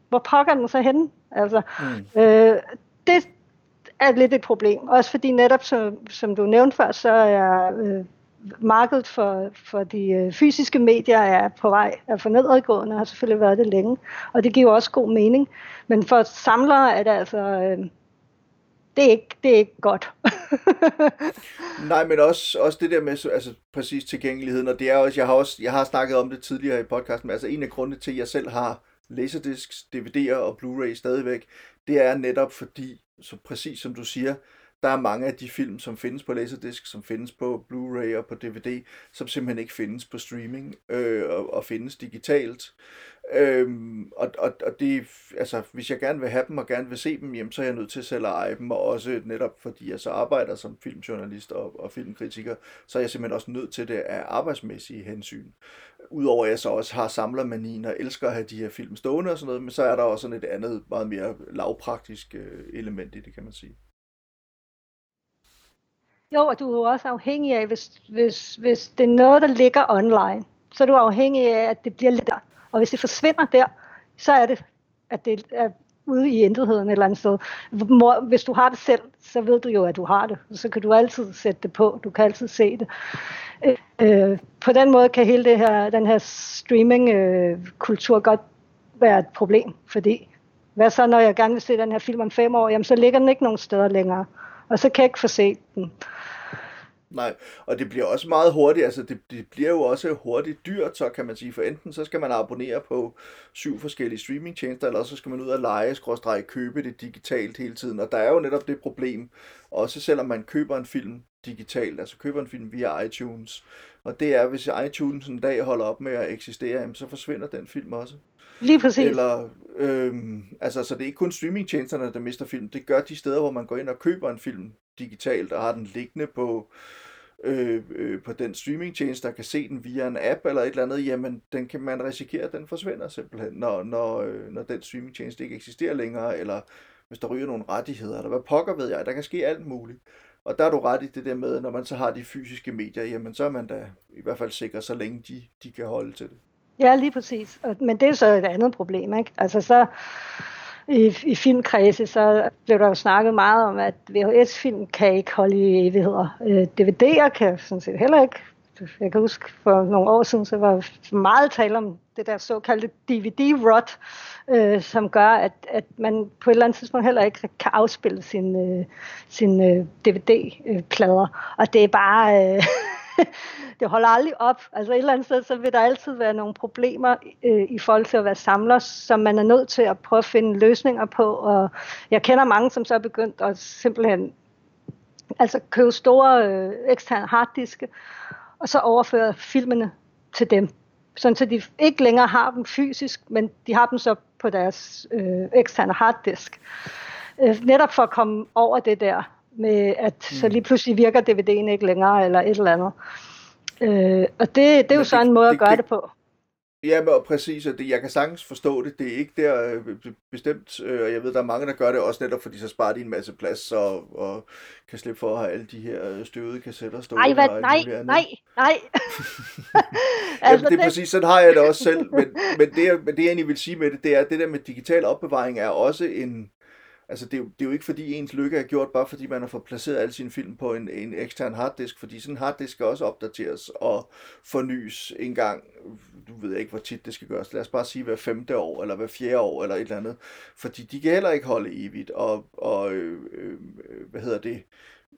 hvor pokker den så henne? Altså, mm. øh, er lidt et problem. Også fordi netop, som, som du nævnte før, så er øh, markedet for, for de øh, fysiske medier er på vej er for nedadgående, og har selvfølgelig været det længe. Og det giver også god mening. Men for samlere er det altså... Øh, det er ikke, det er ikke godt. <laughs> Nej, men også, også det der med altså, præcis tilgængeligheden, og det er også, jeg har også, jeg har snakket om det tidligere i podcasten, men altså en af grundene til, at jeg selv har laserdiscs, DVD'er og Blu-ray stadigvæk, det er netop fordi, så præcis som du siger, der er mange af de film, som findes på Laserdisc, som findes på Blu-ray og på DVD, som simpelthen ikke findes på streaming øh, og, og findes digitalt. Øhm, og, og, og det, altså, hvis jeg gerne vil have dem og gerne vil se dem, jamen, så er jeg nødt til selv at eje dem, og også netop fordi jeg så arbejder som filmjournalist og, og filmkritiker, så er jeg simpelthen også nødt til det af arbejdsmæssige hensyn. Udover at jeg så også har samlermanien og elsker at have de her film stående og sådan noget, men så er der også sådan et andet, meget mere lavpraktisk øh, element i det, kan man sige. Jo, og du er også afhængig af, hvis, hvis, hvis det er noget, der ligger online, så er du afhængig af, at det bliver lidt der. Og hvis det forsvinder der, så er det, at det er ude i intetheden et eller andet sted. Hvis du har det selv, så ved du jo, at du har det. Så kan du altid sætte det på. Du kan altid se det. Øh, øh på den måde kan hele det her, den her streaming-kultur øh, godt være et problem, fordi hvad så, når jeg gerne vil se den her film om fem år, jamen så ligger den ikke nogen steder længere, og så kan jeg ikke få set den. Nej, og det bliver også meget hurtigt, altså det, det bliver jo også hurtigt dyrt, så kan man sige, for enten så skal man abonnere på syv forskellige streamingtjenester, eller så skal man ud og lege, skråstrege, købe det digitalt hele tiden, og der er jo netop det problem, også selvom man køber en film digitalt, altså køber en film via iTunes, og det er, hvis iTunes en dag holder op med at eksistere, så forsvinder den film også. Lige præcis. Eller, øhm, altså, så det er ikke kun streamingtjenesterne, der mister film. Det gør de steder, hvor man går ind og køber en film digitalt og har den liggende på, øh, øh, på den streamingtjeneste, der kan se den via en app eller et eller andet, jamen den kan man risikere, at den forsvinder simpelthen, når, når, øh, når den streamingtjeneste ikke eksisterer længere, eller hvis der ryger nogle rettigheder, eller hvad pokker ved jeg, der kan ske alt muligt. Og der er du ret i det der med, når man så har de fysiske medier, jamen så er man da i hvert fald sikker, så længe de, de kan holde til det. Ja, lige præcis. Men det er så et andet problem, ikke? Altså så i, i filmkredse, så blev der jo snakket meget om, at VHS-film kan ikke holde i evigheder. Øh, DVD'er kan sådan set heller ikke jeg kan huske for nogle år siden, så var meget tale om det der såkaldte DVD-rot, øh, som gør, at, at man på et eller andet tidspunkt heller ikke kan afspille sine øh, sin, øh, DVD-plader. Og det er bare... Øh, <laughs> <laughs> det holder aldrig op. Altså et eller andet sted, så vil der altid være nogle problemer øh, i forhold til at være samler, som man er nødt til at prøve at finde løsninger på. Og jeg kender mange, som så er begyndt at simpelthen altså købe store øh, eksterne harddiske, og så overføre filmene til dem. Sådan så de ikke længere har dem fysisk, men de har dem så på deres øh, eksterne harddisk. Øh, netop for at komme over det der med, at mm. så lige pludselig virker DVD'en ikke længere, eller et eller andet. Øh, og det, det er jo så en måde det, at gøre det, det på. Ja, men præcis, og det, jeg kan sagtens forstå det. Det er ikke der øh, bestemt, øh, og jeg ved, der er mange, der gør det også netop, fordi så sparer de en masse plads og, og kan slippe for at have alle de her øh, støvede kassetter stående. Ej, hvad? Nej, nej, <laughs> nej. altså, det er præcis, sådan har jeg det også selv. Men, men, det, men det, jeg egentlig vil sige med det, det er, at det der med digital opbevaring er også en, Altså, det er, jo, det er jo ikke fordi ens lykke er gjort, bare fordi man har fået placeret alle sine film på en, en ekstern harddisk, fordi sådan en harddisk skal også opdateres og fornyes en gang, du ved ikke, hvor tit det skal gøres. Lad os bare sige hver femte år, eller hver fjerde år, eller et eller andet. Fordi de kan heller ikke holde evigt, og, og øh, øh, hvad hedder det,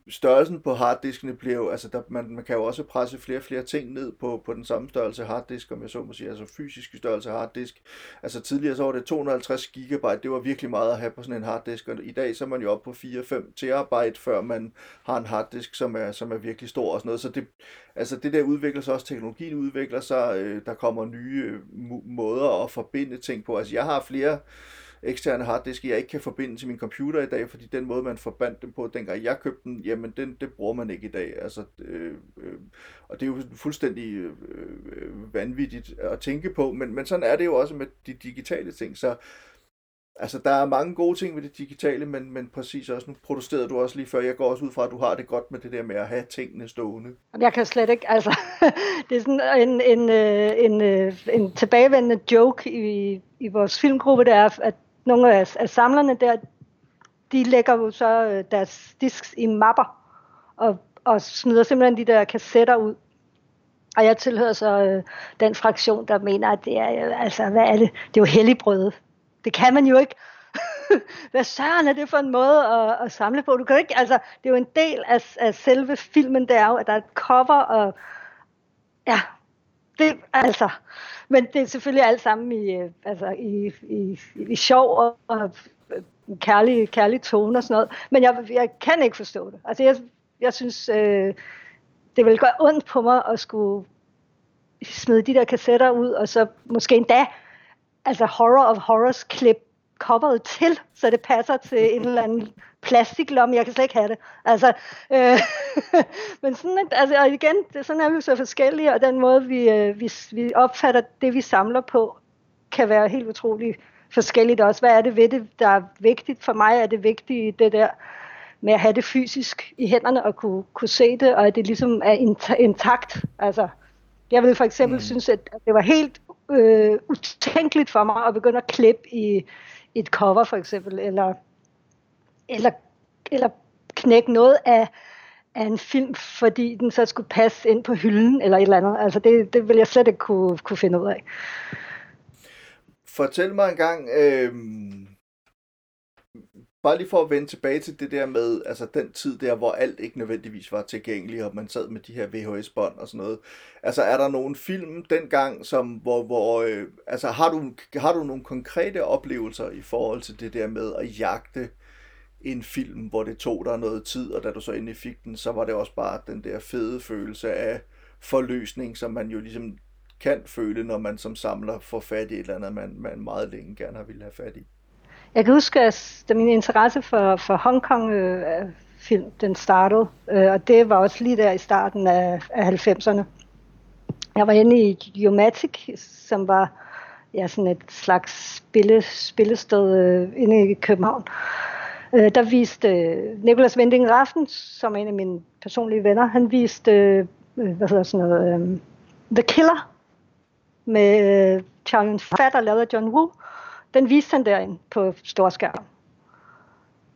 størrelsen på harddiskene bliver jo, altså der, man, man kan jo også presse flere og flere ting ned på, på den samme størrelse harddisk, om jeg så må sige, altså fysiske størrelse harddisk. Altså tidligere så var det 250 gigabyte, det var virkelig meget at have på sådan en harddisk, og i dag så er man jo oppe på 4-5 terabyte, før man har en harddisk, som er, som er virkelig stor og sådan noget. Så det, altså det der udvikler sig også, teknologien udvikler sig, øh, der kommer nye øh, måder at forbinde ting på. Altså jeg har flere eksterne harddiske, jeg ikke kan forbinde til min computer i dag, fordi den måde, man forbandt dem på, dengang jeg købte den, jamen den, det bruger man ikke i dag. Altså, øh, øh, og det er jo fuldstændig øh, øh, vanvittigt at tænke på, men, men sådan er det jo også med de digitale ting, så Altså, der er mange gode ting ved det digitale, men, men præcis også, nu protesterede du også lige før, jeg går også ud fra, at du har det godt med det der med at have tingene stående. Jeg kan slet ikke, altså, <laughs> det er sådan en, en, øh, en, en, en tilbagevendende joke i, i vores filmgruppe, det er, at nogle af, af samlerne der, de lægger jo så øh, deres disks i mapper, og, og smider simpelthen de der kassetter ud. Og jeg tilhører så øh, den fraktion, der mener, at det er, øh, altså, hvad er det? Det er jo helligbrød. Det kan man jo ikke. <laughs> hvad søren er det for en måde at, at samle på? Du kan ikke, altså, det er jo en del af, af selve filmen, det er jo, at der er et cover, og ja, det, altså, men det er selvfølgelig alt sammen i, øh, altså, i, i, i sjov og, og øh, kærlig, kærlig tone og sådan noget. Men jeg, jeg kan ikke forstå det. Altså, jeg, jeg synes, øh, det vil gøre ondt på mig at skulle smide de der kassetter ud, og så måske endda altså horror of horrors klip coveret til, så det passer til en eller anden plastiklomme. Jeg kan slet ikke have det. Altså, øh, <laughs> men sådan, altså, og igen, det, sådan er vi jo så forskellige, og den måde, vi, øh, vi, vi opfatter det, vi samler på, kan være helt utroligt forskelligt også. Hvad er det ved det, der er vigtigt? For mig er det vigtigt det der med at have det fysisk i hænderne og kunne, kunne se det, og at det ligesom er intakt. Altså, jeg vil for eksempel mm. synes, at det var helt øh, utænkeligt for mig at begynde at klippe i et cover for eksempel, eller, eller, eller knække noget af, af en film, fordi den så skulle passe ind på hylden, eller et eller andet. Altså det, det vil jeg slet ikke kunne, kunne finde ud af. Fortæl mig en gang, øh, bare lige for at vende tilbage til det der med, altså den tid der, hvor alt ikke nødvendigvis var tilgængeligt, og man sad med de her VHS-bånd og sådan noget. Altså er der nogen film dengang, som, hvor, hvor øh, altså har du, har du nogle konkrete oplevelser i forhold til det der med at jagte en film, hvor det tog dig noget tid, og da du så endelig fik den, så var det også bare den der fede følelse af forløsning, som man jo ligesom kan føle, når man som samler får fat i et eller andet, man, man meget længe gerne har ville have fat i. Jeg kan huske, at da min interesse for, for Hongkong øh, film, den startede, øh, og det var også lige der i starten af, af 90'erne. Jeg var inde i Geomatic, som var ja, sådan et slags spille, spillested øh, inde i København. Øh, der viste øh, Nikolas Winding Raften, som er en af mine personlige venner, han viste, øh, øh hvad hedder sådan noget, øh, The Killer, med øh, Charlie Fat og lavet af John Woo den viste han derinde på storskærm.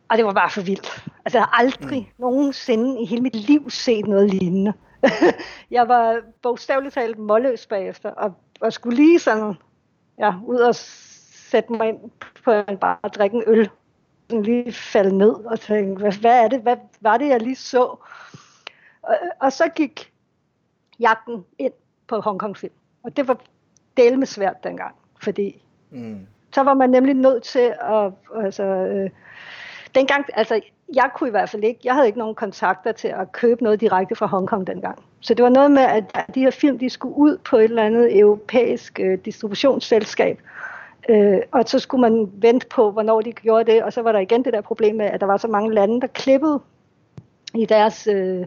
Og det var bare for vildt. Altså, jeg har aldrig mm. nogensinde i hele mit liv set noget lignende. <laughs> jeg var bogstaveligt talt målløs bagefter, og, og skulle lige sådan, ja, ud og sætte mig ind på en bar og drikke en øl. Sådan lige falde ned og tænke, hvad, hvad er det, hvad var det, jeg lige så? Og, og så gik jagten ind på Hongkong film. Og det var delme svært dengang, fordi mm så var man nemlig nødt til at, altså, øh, dengang, altså, jeg kunne i hvert fald ikke, jeg havde ikke nogen kontakter til at købe noget direkte fra Hongkong dengang. Så det var noget med, at de her film, de skulle ud på et eller andet europæisk øh, distributionsselskab. Øh, og så skulle man vente på, hvornår de gjorde det, og så var der igen det der problem med, at der var så mange lande, der klippede i deres, øh,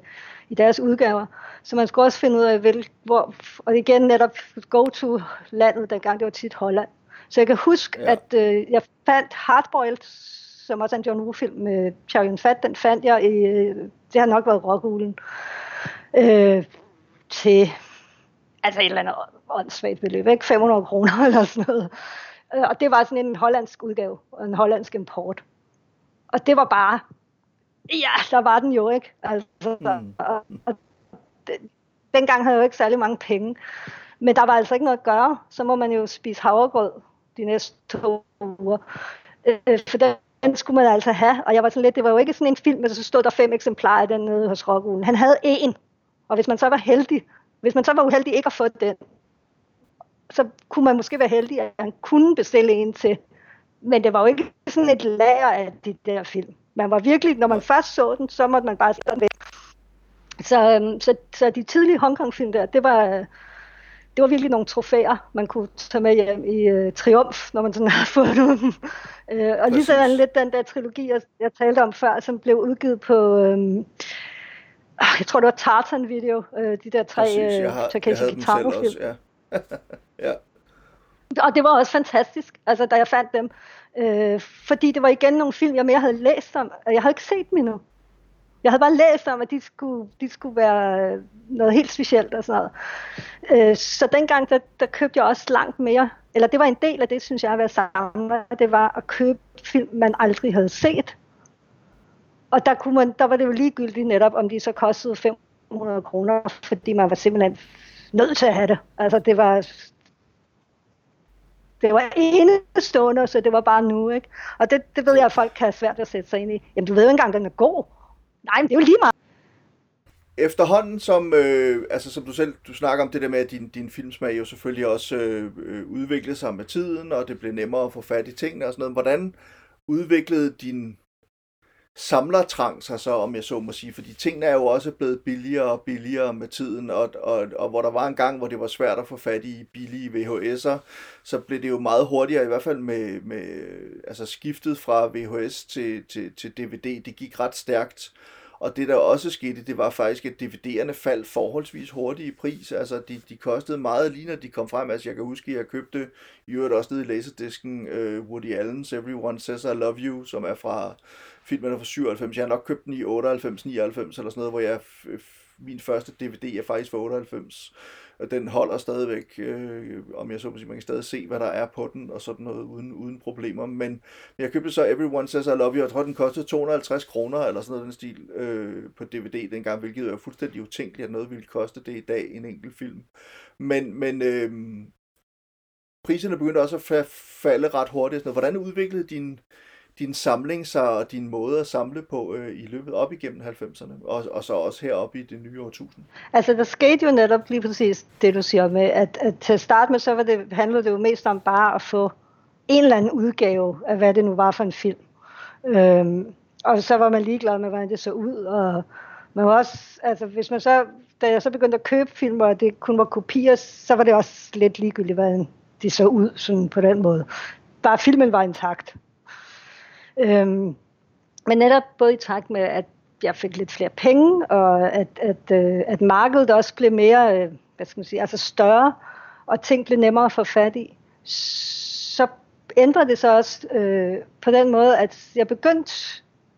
i deres udgaver. Så man skulle også finde ud af, hvil, hvor, og igen netop go-to-landet, dengang det var tit Holland. Så jeg kan huske, ja. at øh, jeg fandt Hardboiled, som også er en John Woo-film med Chow Yun-fat, den fandt jeg i, øh, det har nok været Rockhulen, øh, til altså et eller andet åndssvagt beløb, ikke? 500 kroner <laughs> eller sådan noget. Øh, og det var sådan en hollandsk udgave, en hollandsk import. Og det var bare, ja, der var den jo ikke. Altså, mm. og, og dengang havde jeg jo ikke særlig mange penge. Men der var altså ikke noget at gøre. Så må man jo spise havregrød de næste to uger. Øh, for den skulle man altså have. Og jeg var sådan lidt, det var jo ikke sådan en film, men så stod der fem eksemplarer der den nede hos Rockulen. Han havde en. Og hvis man så var heldig, hvis man så var uheldig ikke at få den, så kunne man måske være heldig, at han kunne bestille en til. Men det var jo ikke sådan et lager af de der film. Man var virkelig, når man først så den, så måtte man bare sætte den væk. Så, øhm, så, så de tidlige Hongkong-film der, det var, det var virkelig nogle trofæer, man kunne tage med hjem i uh, triumf, når man sådan <laughs> havde fået dem. uh, og lige sådan lidt den der trilogi, jeg, jeg talte om før, som blev udgivet på, um, jeg tror det var Tartan Video, uh, de der tre uh, Takeshi Kitano-film. Ja. <laughs> ja. Og det var også fantastisk, altså da jeg fandt dem. Uh, fordi det var igen nogle film, jeg mere havde læst om, og jeg havde ikke set dem endnu. Jeg havde bare læst om, at de skulle, de skulle være øh, noget helt specielt og sådan noget. Øh, så dengang, der, der købte jeg også langt mere, eller det var en del af det, synes jeg, at være samler, det var at købe film, man aldrig havde set. Og der, kunne man, der var det jo ligegyldigt netop, om de så kostede 500 kroner, fordi man var simpelthen nødt til at have det. Altså det var, det var enestående, så det var bare nu, ikke? Og det, det ved jeg, at folk kan have svært at sætte sig ind i. Jamen, du ved jo ikke engang, den er god. Nej, men det er jo lige meget. Efterhånden, som, øh, altså, som du selv du snakker om det der med, at din, din filmsmag jo selvfølgelig også øh, øh udviklede sig med tiden, og det blev nemmere at få fat i tingene og sådan noget. Hvordan udviklede din samlertrang sig så, om jeg så må sige, fordi tingene er jo også blevet billigere og billigere med tiden, og, og, og hvor der var en gang, hvor det var svært at få fat i billige VHS'er, så blev det jo meget hurtigere, i hvert fald med, med altså skiftet fra VHS til, til, til DVD, det gik ret stærkt, og det der også skete, det var faktisk, at DVD'erne faldt forholdsvis hurtigt i pris. Altså, de, de kostede meget lige når de kom frem. Altså, jeg kan huske, at jeg købte i øvrigt også nede i laserdisken uh, Woody Allen's Everyone Says I Love You, som er fra filmen er fra 97. Jeg har nok købt den i 98, 99 eller sådan noget, hvor jeg min første DVD er faktisk fra 98. Og den holder stadigvæk, øh, om jeg så må sige, man kan stadig se, hvad der er på den, og sådan noget uden, uden problemer. Men jeg købte så Everyone Says I Love You, jeg tror, den kostede 250 kroner, eller sådan noget den stil, øh, på DVD dengang, hvilket er fuldstændig utænkeligt, at noget ville koste det i dag, en enkelt film. Men, men øh, priserne begyndte også at falde ret hurtigt. Hvordan udviklede din, din samling sig og din måde at samle på øh, i løbet op igennem 90'erne, og, og så også heroppe i det nye årtusind? Altså, der skete jo netop lige præcis det, du siger med, at, at til at starte med, så var det, handlede det jo mest om bare at få en eller anden udgave af, hvad det nu var for en film. Øhm, og så var man ligeglad med, hvordan det så ud, og man var også, altså hvis man så, da jeg så begyndte at købe film, og det kun var kopier, så var det også lidt ligegyldigt, hvordan de så ud sådan på den måde. Bare filmen var intakt. Øhm, men netop både i takt med, at jeg fik lidt flere penge, og at, at, øh, at markedet også blev mere, øh, hvad skal man sige, altså større, og ting blev nemmere at få fat i, så ændrede det sig også øh, på den måde, at jeg begyndte,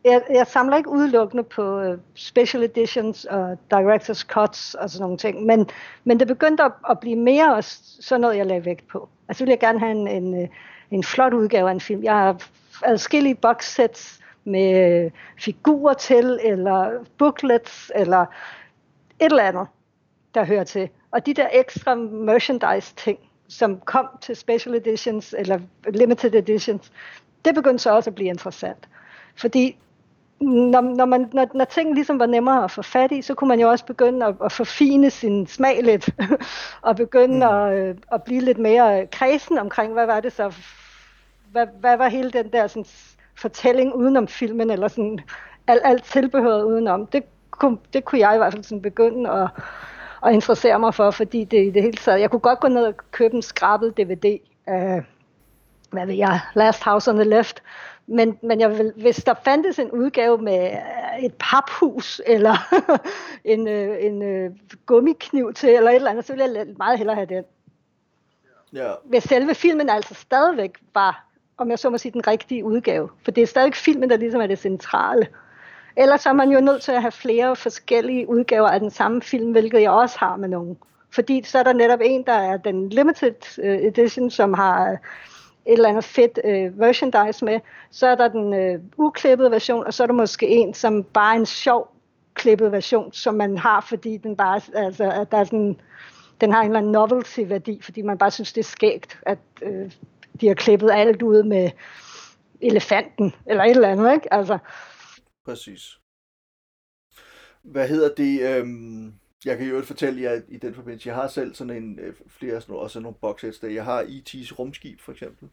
jeg, jeg samler ikke udelukkende på øh, special editions og director's cuts og sådan nogle ting, men, men det begyndte at, at blive mere også sådan noget, jeg lagde vægt på. Altså ville jeg gerne have en, en, øh, en flot udgave af en film. Jeg har adskillige boxsets med figurer til, eller booklets, eller et eller andet. der hører til. Og de der ekstra merchandise ting, som kom til special editions eller limited editions, det begyndte så også at blive interessant. Fordi når, når, man, når, når ting ligesom var nemmere at få fat i, så kunne man jo også begynde at, at forfine sin smag lidt, <laughs> og begynde mm. at, øh, at blive lidt mere kredsen omkring, hvad var det så, hvad, hvad var hele den der sådan, fortælling udenom filmen, eller sådan alt, alt tilbehøret udenom. Det kunne, det kunne jeg i hvert fald sådan begynde at, at interessere mig for, fordi det i det hele taget, jeg kunne godt gå ned og købe en skrabet DVD af, hvad ved jeg, Last House on the Left, men, men jeg vil, hvis der fandtes en udgave med et paphus, eller <laughs> en, øh, en øh, gummikniv til, eller et eller andet, så ville jeg meget hellere have den. Ja. Hvis selve filmen altså stadigvæk var, om jeg så må sige, den rigtige udgave. For det er stadig filmen, der ligesom er det centrale. Ellers er man jo nødt til at have flere forskellige udgaver af den samme film, hvilket jeg også har med nogen. Fordi så er der netop en, der er den limited øh, edition, som har øh, et eller andet fedt version merchandise med. Så er der den uklippede version, og så er der måske en, som bare er en sjov klippet version, som man har, fordi den bare, altså, at der er sådan, den har en eller anden novelty-værdi, fordi man bare synes, det er skægt, at øh, de har klippet alt ud med elefanten, eller et eller andet, ikke? Altså, Præcis. Hvad hedder det? Øhm, jeg kan jo fortælle jer i den forbindelse, jeg har selv sådan en, øh, flere sådan, også nogle boxsets der. Jeg har E.T.'s rumskib for eksempel.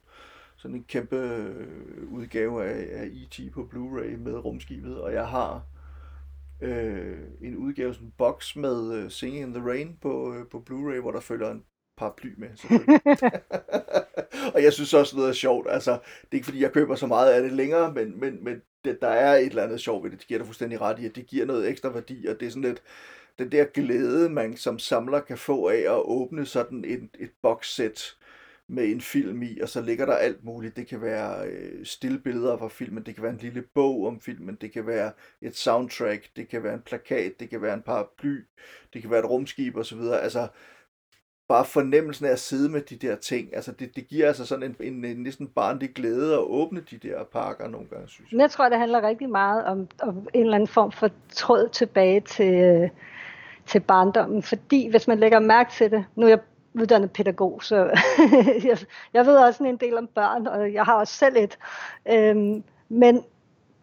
Sådan en kæmpe øh, udgave af, af E.T. på Blu-ray med rumskibet. Og jeg har øh, en udgave, sådan en box med uh, Singing in the Rain på, øh, på Blu-ray, hvor der følger en paraply med, <laughs> og jeg synes også noget er sjovt. Altså, det er ikke fordi, jeg køber så meget af det længere, men, men, men det, der er et eller andet sjovt ved det. Det giver dig fuldstændig ret i, at det giver noget ekstra værdi, og det er sådan lidt den der glæde, man som samler kan få af at åbne sådan et, et boxsæt med en film i, og så ligger der alt muligt. Det kan være øh, stillbilleder fra filmen, det kan være en lille bog om filmen, det kan være et soundtrack, det kan være en plakat, det kan være en paraply, det kan være et rumskib osv. Altså, bare fornemmelsen af at sidde med de der ting, altså det, det giver altså sådan en, en, en næsten barnlig glæde at åbne de der pakker nogle gange, synes jeg. Jeg tror, det handler rigtig meget om, om en eller anden form for tråd tilbage til, til barndommen, fordi hvis man lægger mærke til det, nu er jeg uddannet pædagog, så <laughs> jeg, jeg ved også en del om børn, og jeg har også selv et, øhm, men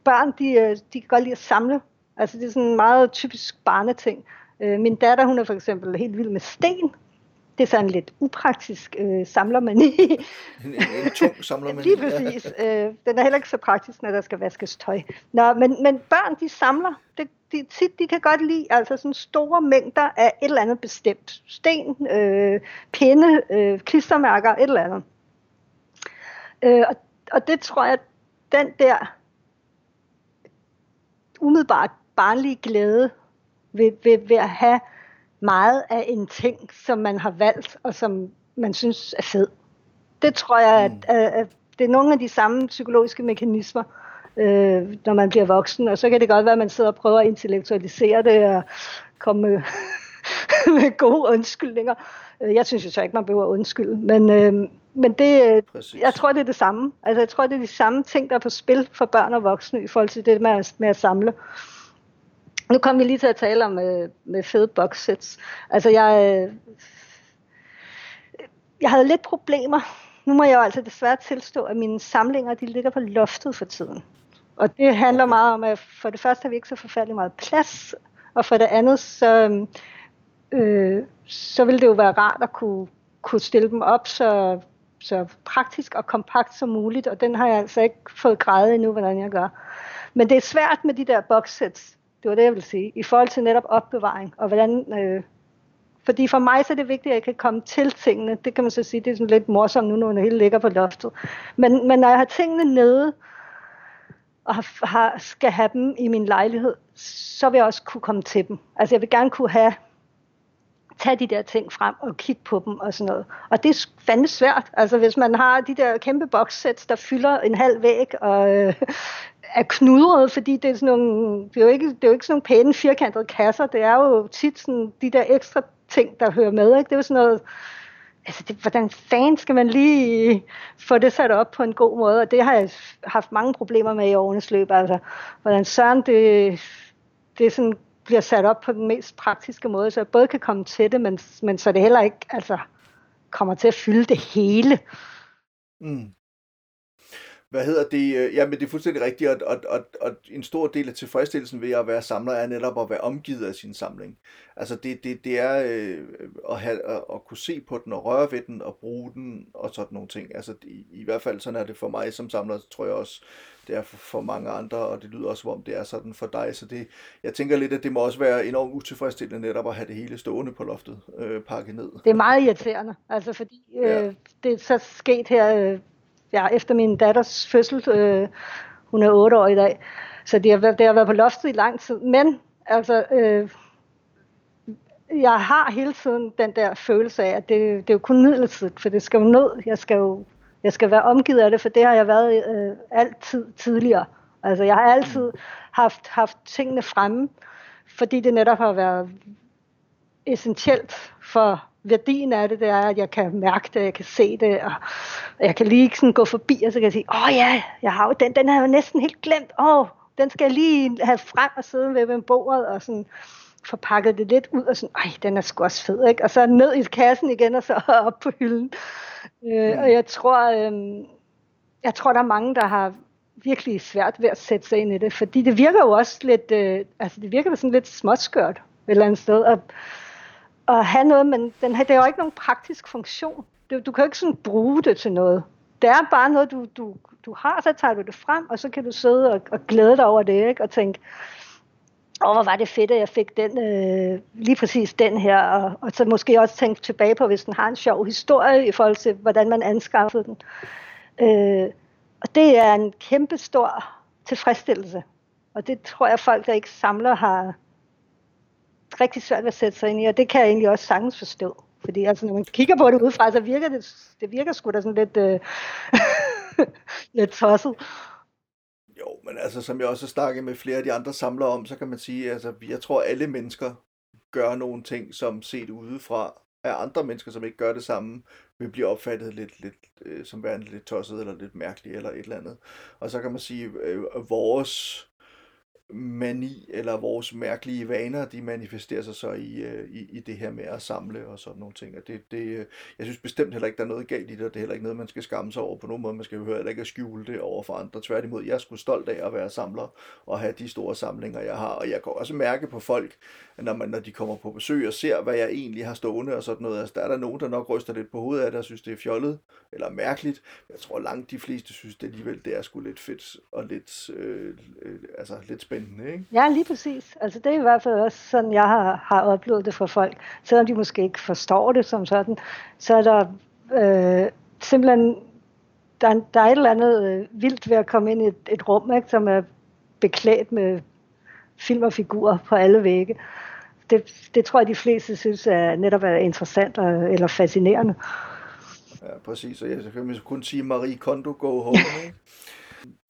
børn, de, øh, de kan godt lide at samle, altså det er sådan en meget typisk barneting. Øh, min datter, hun er for eksempel helt vild med sten, det er sådan lidt upraktisk øh, samlermani. <laughs> en, en, tung samlermani. Lige præcis. Øh, den er heller ikke så praktisk, når der skal vaskes tøj. Nå, men, men børn, de samler. Det, de, tit, de kan godt lide altså sådan store mængder af et eller andet bestemt. Sten, øh, pinde, øh, klistermærker, et eller andet. Øh, og, og det tror jeg, den der umiddelbart barnlige glæde ved, ved, ved at have meget af en ting, som man har valgt, og som man synes er fed. Det tror jeg, mm. at, at det er nogle af de samme psykologiske mekanismer, øh, når man bliver voksen, og så kan det godt være, at man sidder og prøver at intellektualisere det og komme med, <laughs> med gode undskyldninger. Øh, jeg synes jo så ikke, man behøver at undskylde, men, øh, men det, Præcis. jeg tror, det er det samme. Altså, jeg tror, det er de samme ting, der er på spil for børn og voksne i forhold til det med at, med at samle. Nu kom vi lige til at tale om øh, med fede boxsets. Altså jeg, øh, jeg havde lidt problemer. Nu må jeg jo altså desværre tilstå, at mine samlinger de ligger på loftet for tiden. Og det handler meget om, at for det første har vi ikke så forfærdelig meget plads, og for det andet, så, øh, så ville det jo være rart at kunne, kunne stille dem op så, så praktisk og kompakt som muligt, og den har jeg altså ikke fået grædet endnu, hvordan jeg gør. Men det er svært med de der boxsets, det var det, jeg ville sige. I forhold til netop opbevaring, og hvordan... Øh, fordi for mig så er det vigtigt, at jeg kan komme til tingene. Det kan man så sige, det er sådan lidt morsomt nu, når det hele ligger på loftet. Men, men når jeg har tingene nede, og har, har, skal have dem i min lejlighed, så vil jeg også kunne komme til dem. Altså jeg vil gerne kunne have tage de der ting frem og kigge på dem og sådan noget. Og det er fandme svært. Altså hvis man har de der kæmpe bokssæt, der fylder en halv væg og øh, er knudret, fordi det er, sådan nogle, det, er jo ikke, det er jo ikke sådan nogle pæne firkantede kasser. Det er jo tit sådan de der ekstra ting, der hører med. Ikke? Det er jo sådan noget, altså det, hvordan fanden skal man lige få det sat op på en god måde? Og det har jeg haft mange problemer med i årenes løb. Altså, hvordan søren det, det sådan bliver sat op på den mest praktiske måde, så jeg både kan komme til det, men, men så det heller ikke altså, kommer til at fylde det hele. Mm. Hvad hedder det? Øh, ja, men det er fuldstændig rigtigt, og, og, og, og en stor del af tilfredsstillelsen ved at være samler er netop at være omgivet af sin samling. Altså det, det, det er øh, at, have, at, at kunne se på den og røre ved den og bruge den og sådan nogle ting. Altså i, i hvert fald sådan er det for mig som samler, tror jeg også, det er for, for mange andre, og det lyder også som om det er sådan for dig. Så det, jeg tænker lidt, at det må også være enormt utilfredsstillende netop at have det hele stående på loftet øh, pakket ned. Det er meget irriterende, altså fordi øh, ja. det er så sket her øh, ja, efter min datters fødsel. Øh, hun er 8 år i dag. Så det har, det har været på loftet i lang tid. Men altså, øh, jeg har hele tiden den der følelse af, at det, det er jo kun midlertidigt, for det skal jo ned. Jeg skal jo jeg skal være omgivet af det, for det har jeg været øh, altid tidligere. Altså, jeg har altid haft, haft tingene fremme, fordi det netop har været essentielt for værdien af det, det er, at jeg kan mærke det, jeg kan se det, og jeg kan lige sådan gå forbi, og så kan jeg sige, åh oh, ja, jeg har jo den, den har jeg næsten helt glemt, åh, oh, den skal jeg lige have frem og sidde ved, ved bordet, og sådan få pakket det lidt ud, og sådan, ej, den er sgu også fed, ikke? Og så ned i kassen igen, og så <laughs> op på hylden. Øh, mm. Og jeg tror, øh, jeg tror, der er mange, der har virkelig svært ved at sætte sig ind i det, fordi det virker jo også lidt, øh, altså det virker sådan lidt småskørt et eller andet sted, at, at have noget, men den, det har jo ikke nogen praktisk funktion. Du, du kan jo ikke sådan bruge det til noget. Det er bare noget, du, du, du har, så tager du det frem, og så kan du sidde og, og glæde dig over det, ikke? og tænke, åh, hvor var det fedt, at jeg fik den, øh, lige præcis den her, og, og så måske også tænke tilbage på, hvis den har en sjov historie i forhold til, hvordan man anskaffede den. Øh, og det er en kæmpe stor tilfredsstillelse. Og det tror jeg, folk, der ikke samler, har rigtig svært ved at sætte sig ind i, og det kan jeg egentlig også sagtens forstå. Fordi altså, når man kigger på det udefra, så virker det, det virker sgu da sådan lidt, øh, <laughs> lidt tosset. Jo, men altså, som jeg også har snakket med flere af de andre samlere om, så kan man sige, altså, jeg tror, alle mennesker gør nogle ting, som set udefra af andre mennesker, som ikke gør det samme, vil blive opfattet lidt, lidt øh, som værende lidt tosset eller lidt mærkeligt eller et eller andet. Og så kan man sige, øh, vores mani eller vores mærkelige vaner, de manifesterer sig så i, øh, i, i det her med at samle og sådan nogle ting. Og det, det, øh, jeg synes bestemt heller ikke, der er noget galt i det, og det er heller ikke noget, man skal skamme sig over på nogen måde. Man skal jo heller ikke at skjule det over for andre. Tværtimod, jeg er sgu stolt af at være samler og have de store samlinger, jeg har. Og jeg kan også mærke på folk, når, man, når de kommer på besøg og ser, hvad jeg egentlig har stående og sådan noget. Altså, der er der nogen, der nok ryster lidt på hovedet af det og synes, det er fjollet eller mærkeligt. Jeg tror langt de fleste synes, det alligevel det er sgu lidt fedt og lidt, øh, øh, altså, lidt spændende. Ikke? Ja, lige præcis. Altså, det er i hvert fald også sådan, jeg har, har oplevet det fra folk. Selvom de måske ikke forstår det som sådan, så er der øh, simpelthen der, der er et eller andet øh, vildt ved at komme ind i et, et rum, ikke, som er beklædt med film og figurer på alle vægge det, det tror jeg, de fleste synes er netop er interessant og, eller fascinerende. Ja, præcis. Og jeg kan kun sige Marie Kondo, go home. Ikke? <laughs>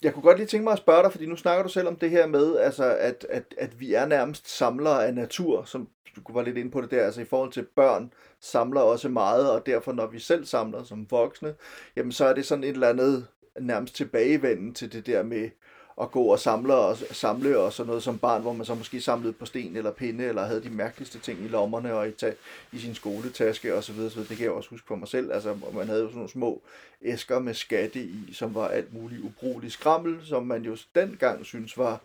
Jeg kunne godt lige tænke mig at spørge dig, fordi nu snakker du selv om det her med, altså, at, at, at vi er nærmest samlere af natur, som du var lidt inde på det der, altså i forhold til børn samler også meget, og derfor når vi selv samler som voksne, jamen så er det sådan et eller andet nærmest tilbagevenden til det der med, at gå og samle og, samle og sådan noget som barn, hvor man så måske samlede på sten eller pinde, eller havde de mærkeligste ting i lommerne og i, ta- i sin skoletaske og så videre, så det kan jeg også huske på mig selv. Altså, man havde jo sådan nogle små æsker med skatte i, som var alt muligt ubrugelig skrammel, som man jo dengang synes var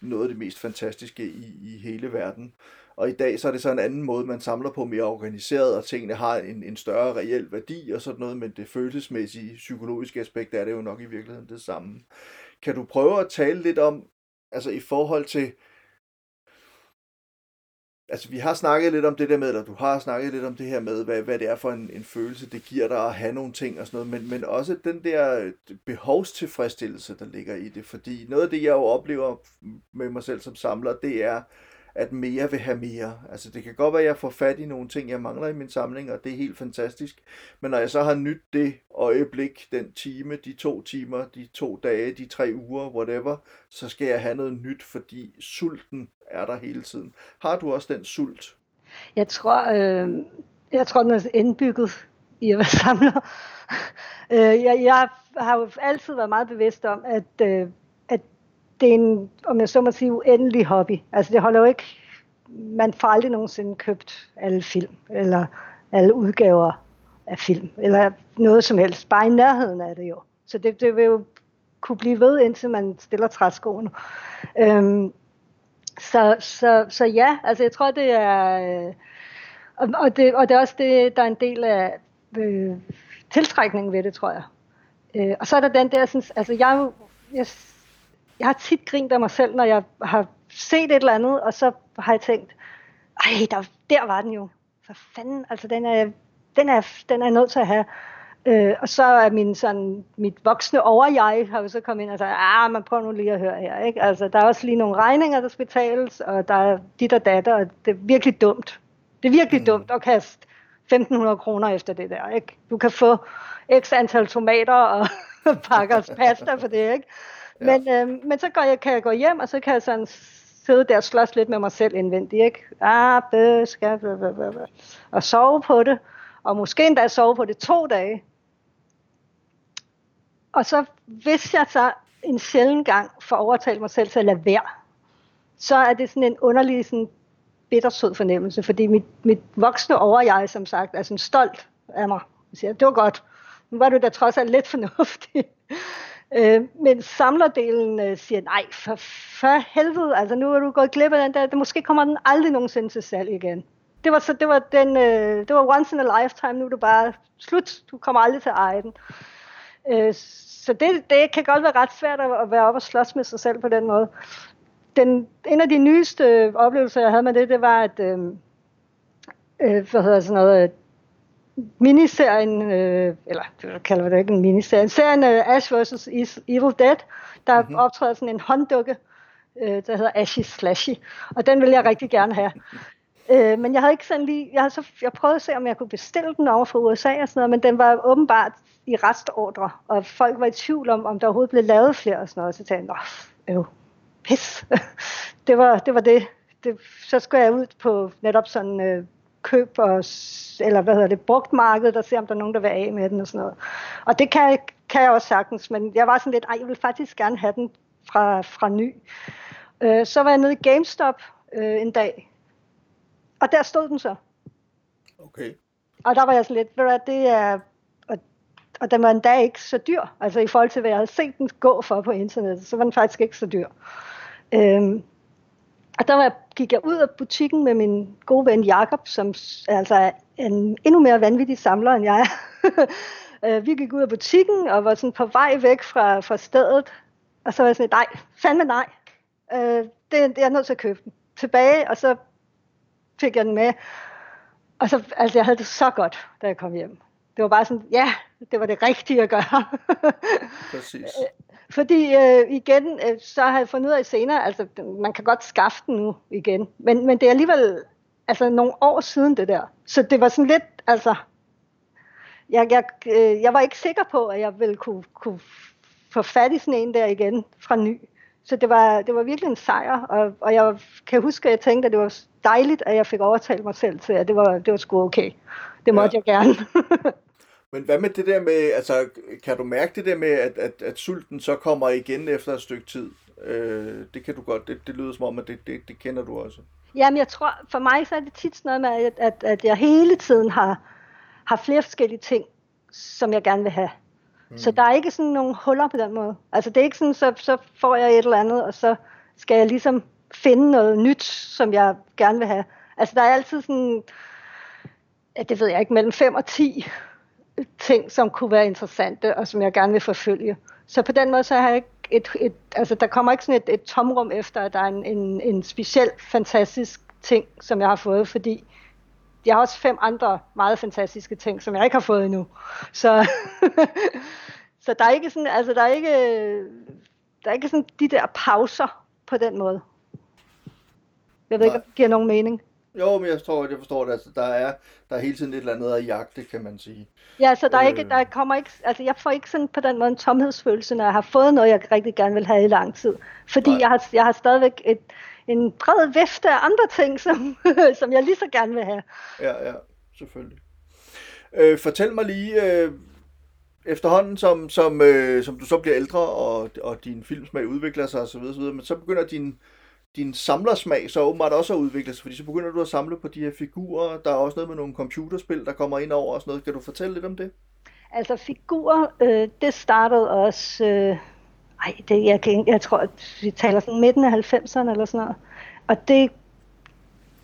noget af det mest fantastiske i, i hele verden. Og i dag så er det så en anden måde, man samler på mere organiseret, og tingene har en, en større reel værdi og sådan noget, men det følelsesmæssige, psykologiske aspekt er det jo nok i virkeligheden det samme. Kan du prøve at tale lidt om, altså i forhold til, altså vi har snakket lidt om det der med, eller du har snakket lidt om det her med, hvad, hvad det er for en, en følelse, det giver dig at have nogle ting og sådan noget, men, men også den der behovstilfredsstillelse, der ligger i det, fordi noget af det, jeg jo oplever med mig selv som samler, det er, at mere vil have mere. Altså det kan godt være, at jeg får fat i nogle ting, jeg mangler i min samling, og det er helt fantastisk. Men når jeg så har nyt det øjeblik, den time, de to timer, de to dage, de tre uger, whatever, så skal jeg have noget nyt, fordi sulten er der hele tiden. Har du også den sult? Jeg tror, øh, jeg tror den er indbygget i at være samler. Øh, jeg, jeg har jo altid været meget bevidst om, at øh, det er en, om jeg så må sige, uendelig hobby. Altså det holder jo ikke, man får aldrig nogensinde købt alle film, eller alle udgaver af film, eller noget som helst, bare i nærheden af det jo. Så det, det vil jo kunne blive ved, indtil man stiller træskoene. Øhm, så, så, så ja, altså jeg tror, det er... Øh, og, og, det, og det er også det, der er en del af øh, tiltrækningen ved det, tror jeg. Øh, og så er der den der, sådan, altså jeg, jeg, jeg har tit grint af mig selv, når jeg har set et eller andet, og så har jeg tænkt, ej, der, der var den jo. For fanden, altså den er, den er, den er nødt til at have. Øh, og så er min, sådan, mit voksne over-jeg har jo så kommet ind og sagt, ah, man prøver nu lige at høre her. Ikke? Altså, der er også lige nogle regninger, der skal betales, og der er dit og datter, og det er virkelig dumt. Det er virkelig mm. dumt at kaste 1.500 kroner efter det der. Ikke? Du kan få x antal tomater og <laughs> pakker pasta for det. Ikke? Men, øh, men så går jeg, kan jeg gå hjem, og så kan jeg sådan sidde der og slås lidt med mig selv indvendigt. Ikke? Ah, bøh, skal, bøh, bøh, bøh, og sove på det. Og måske endda sove på det to dage. Og så hvis jeg så en sjælden gang får overtalt mig selv til at lade være, så er det sådan en underlig sådan bittersød fornemmelse, fordi mit, mit voksne over jeg, som sagt, er sådan stolt af mig. Jeg siger, det var godt. Nu var du da trods alt lidt fornuftig. Øh, men samlerdelen øh, siger, nej, for, for helvede, altså nu er du gået glip af den der, det, måske kommer den aldrig nogensinde til salg igen. Det var, så, det var, den, øh, det var once in a lifetime, nu er du bare slut, du kommer aldrig til at eje den. Øh, så det, det kan godt være ret svært at være oppe og slås med sig selv på den måde. Den, en af de nyeste oplevelser, jeg havde med det, det var, at øh, øh, hvad hedder sådan noget, miniserien, øh, eller hvad kalder det ikke en miniserie, serien uh, Ash vs. Evil Dead, der mm-hmm. optræder sådan en håndukke, øh, der hedder Ashy Slashy, og den vil jeg rigtig gerne have. Øh, men jeg havde ikke sådan lige, jeg, havde så, jeg prøvede at se, om jeg kunne bestille den over fra USA og sådan noget, men den var åbenbart i restordre, og folk var i tvivl om, om der overhovedet blev lavet flere og sådan noget, så tænkte jeg, øh, pis. <laughs> det, var, det var det. det. Så skulle jeg ud på netop sådan øh, køb og, eller hvad hedder det, brugt marked, og se om der er nogen, der vil af med den og sådan noget. Og det kan, kan jeg også sagtens, men jeg var sådan lidt, ej, jeg vil faktisk gerne have den fra, fra ny. Øh, så var jeg nede i GameStop øh, en dag, og der stod den så. Okay. Og der var jeg sådan lidt, ved du det er, og, og den var endda ikke så dyr, altså i forhold til, hvad jeg havde set den gå for på internettet, så var den faktisk ikke så dyr. Øhm, og der var, gik jeg ud af butikken med min gode ven Jakob, som altså er en endnu mere vanvittig samler, end jeg er. <laughs> Øh, vi gik ud af butikken og var sådan på vej væk fra, fra stedet. Og så var jeg sådan, nej, fandme nej. Øh, det, det er jeg nødt til at købe den. Tilbage, og så fik jeg den med. Og så, altså jeg havde det så godt, da jeg kom hjem. Det var bare sådan, ja, det var det rigtige at gøre. <laughs> Præcis. Fordi øh, igen, øh, så har jeg fundet ud af senere, altså man kan godt skaffe den nu igen, men, men det er alligevel altså nogle år siden det der. Så det var sådan lidt, altså, jeg, jeg, øh, jeg var ikke sikker på, at jeg ville kunne, kunne få fat i sådan en der igen fra ny. Så det var, det var virkelig en sejr, og, og jeg kan huske, at jeg tænkte, at det var dejligt, at jeg fik overtalt mig selv til, at det var, det var sgu okay. Det måtte ja. jeg gerne. <laughs> Men hvad med det der med, altså kan du mærke det der med, at, at, at sulten så kommer igen efter et stykke tid? Øh, det kan du godt, det, det lyder som om, at det, det, det kender du også. Jamen jeg tror, for mig så er det tit sådan noget med, at, at, at jeg hele tiden har, har flere forskellige ting, som jeg gerne vil have. Mm. Så der er ikke sådan nogle huller på den måde. Altså det er ikke sådan, så, så får jeg et eller andet, og så skal jeg ligesom finde noget nyt, som jeg gerne vil have. Altså der er altid sådan, ja, det ved jeg ikke, mellem 5 og 10 ting, som kunne være interessante, og som jeg gerne vil forfølge. Så på den måde, så har jeg ikke et, et, altså der kommer ikke sådan et, et tomrum efter, at der er en, en, en speciel fantastisk ting, som jeg har fået, fordi jeg har også fem andre meget fantastiske ting, som jeg ikke har fået endnu. Så, <laughs> så der er ikke sådan, altså der er ikke, der er ikke sådan de der pauser på den måde. Jeg ved Nej. ikke, om det giver nogen mening. Jo, men jeg tror, jeg forstår det. Altså, der, er, der er hele tiden et eller andet at jagte, kan man sige. Ja, så der, er ikke, øh. der kommer ikke, altså jeg får ikke sådan på den måde en tomhedsfølelse, når jeg har fået noget, jeg rigtig gerne vil have i lang tid. Fordi jeg har, jeg har stadigvæk et, en bred vifte af andre ting, som, <laughs> som jeg lige så gerne vil have. Ja, ja, selvfølgelig. Øh, fortæl mig lige, øh, efterhånden som, som, øh, som du så bliver ældre, og, og din filmsmag udvikler sig osv., osv., men så begynder din din samlersmag så åbenbart også har udviklet sig, fordi så begynder du at samle på de her figurer. Der er også noget med nogle computerspil, der kommer ind over og sådan noget. Kan du fortælle lidt om det? Altså figurer, øh, det startede også... Øh, ej, det, jeg, kan, jeg tror, at vi taler sådan midten af 90'erne eller sådan noget. Og det,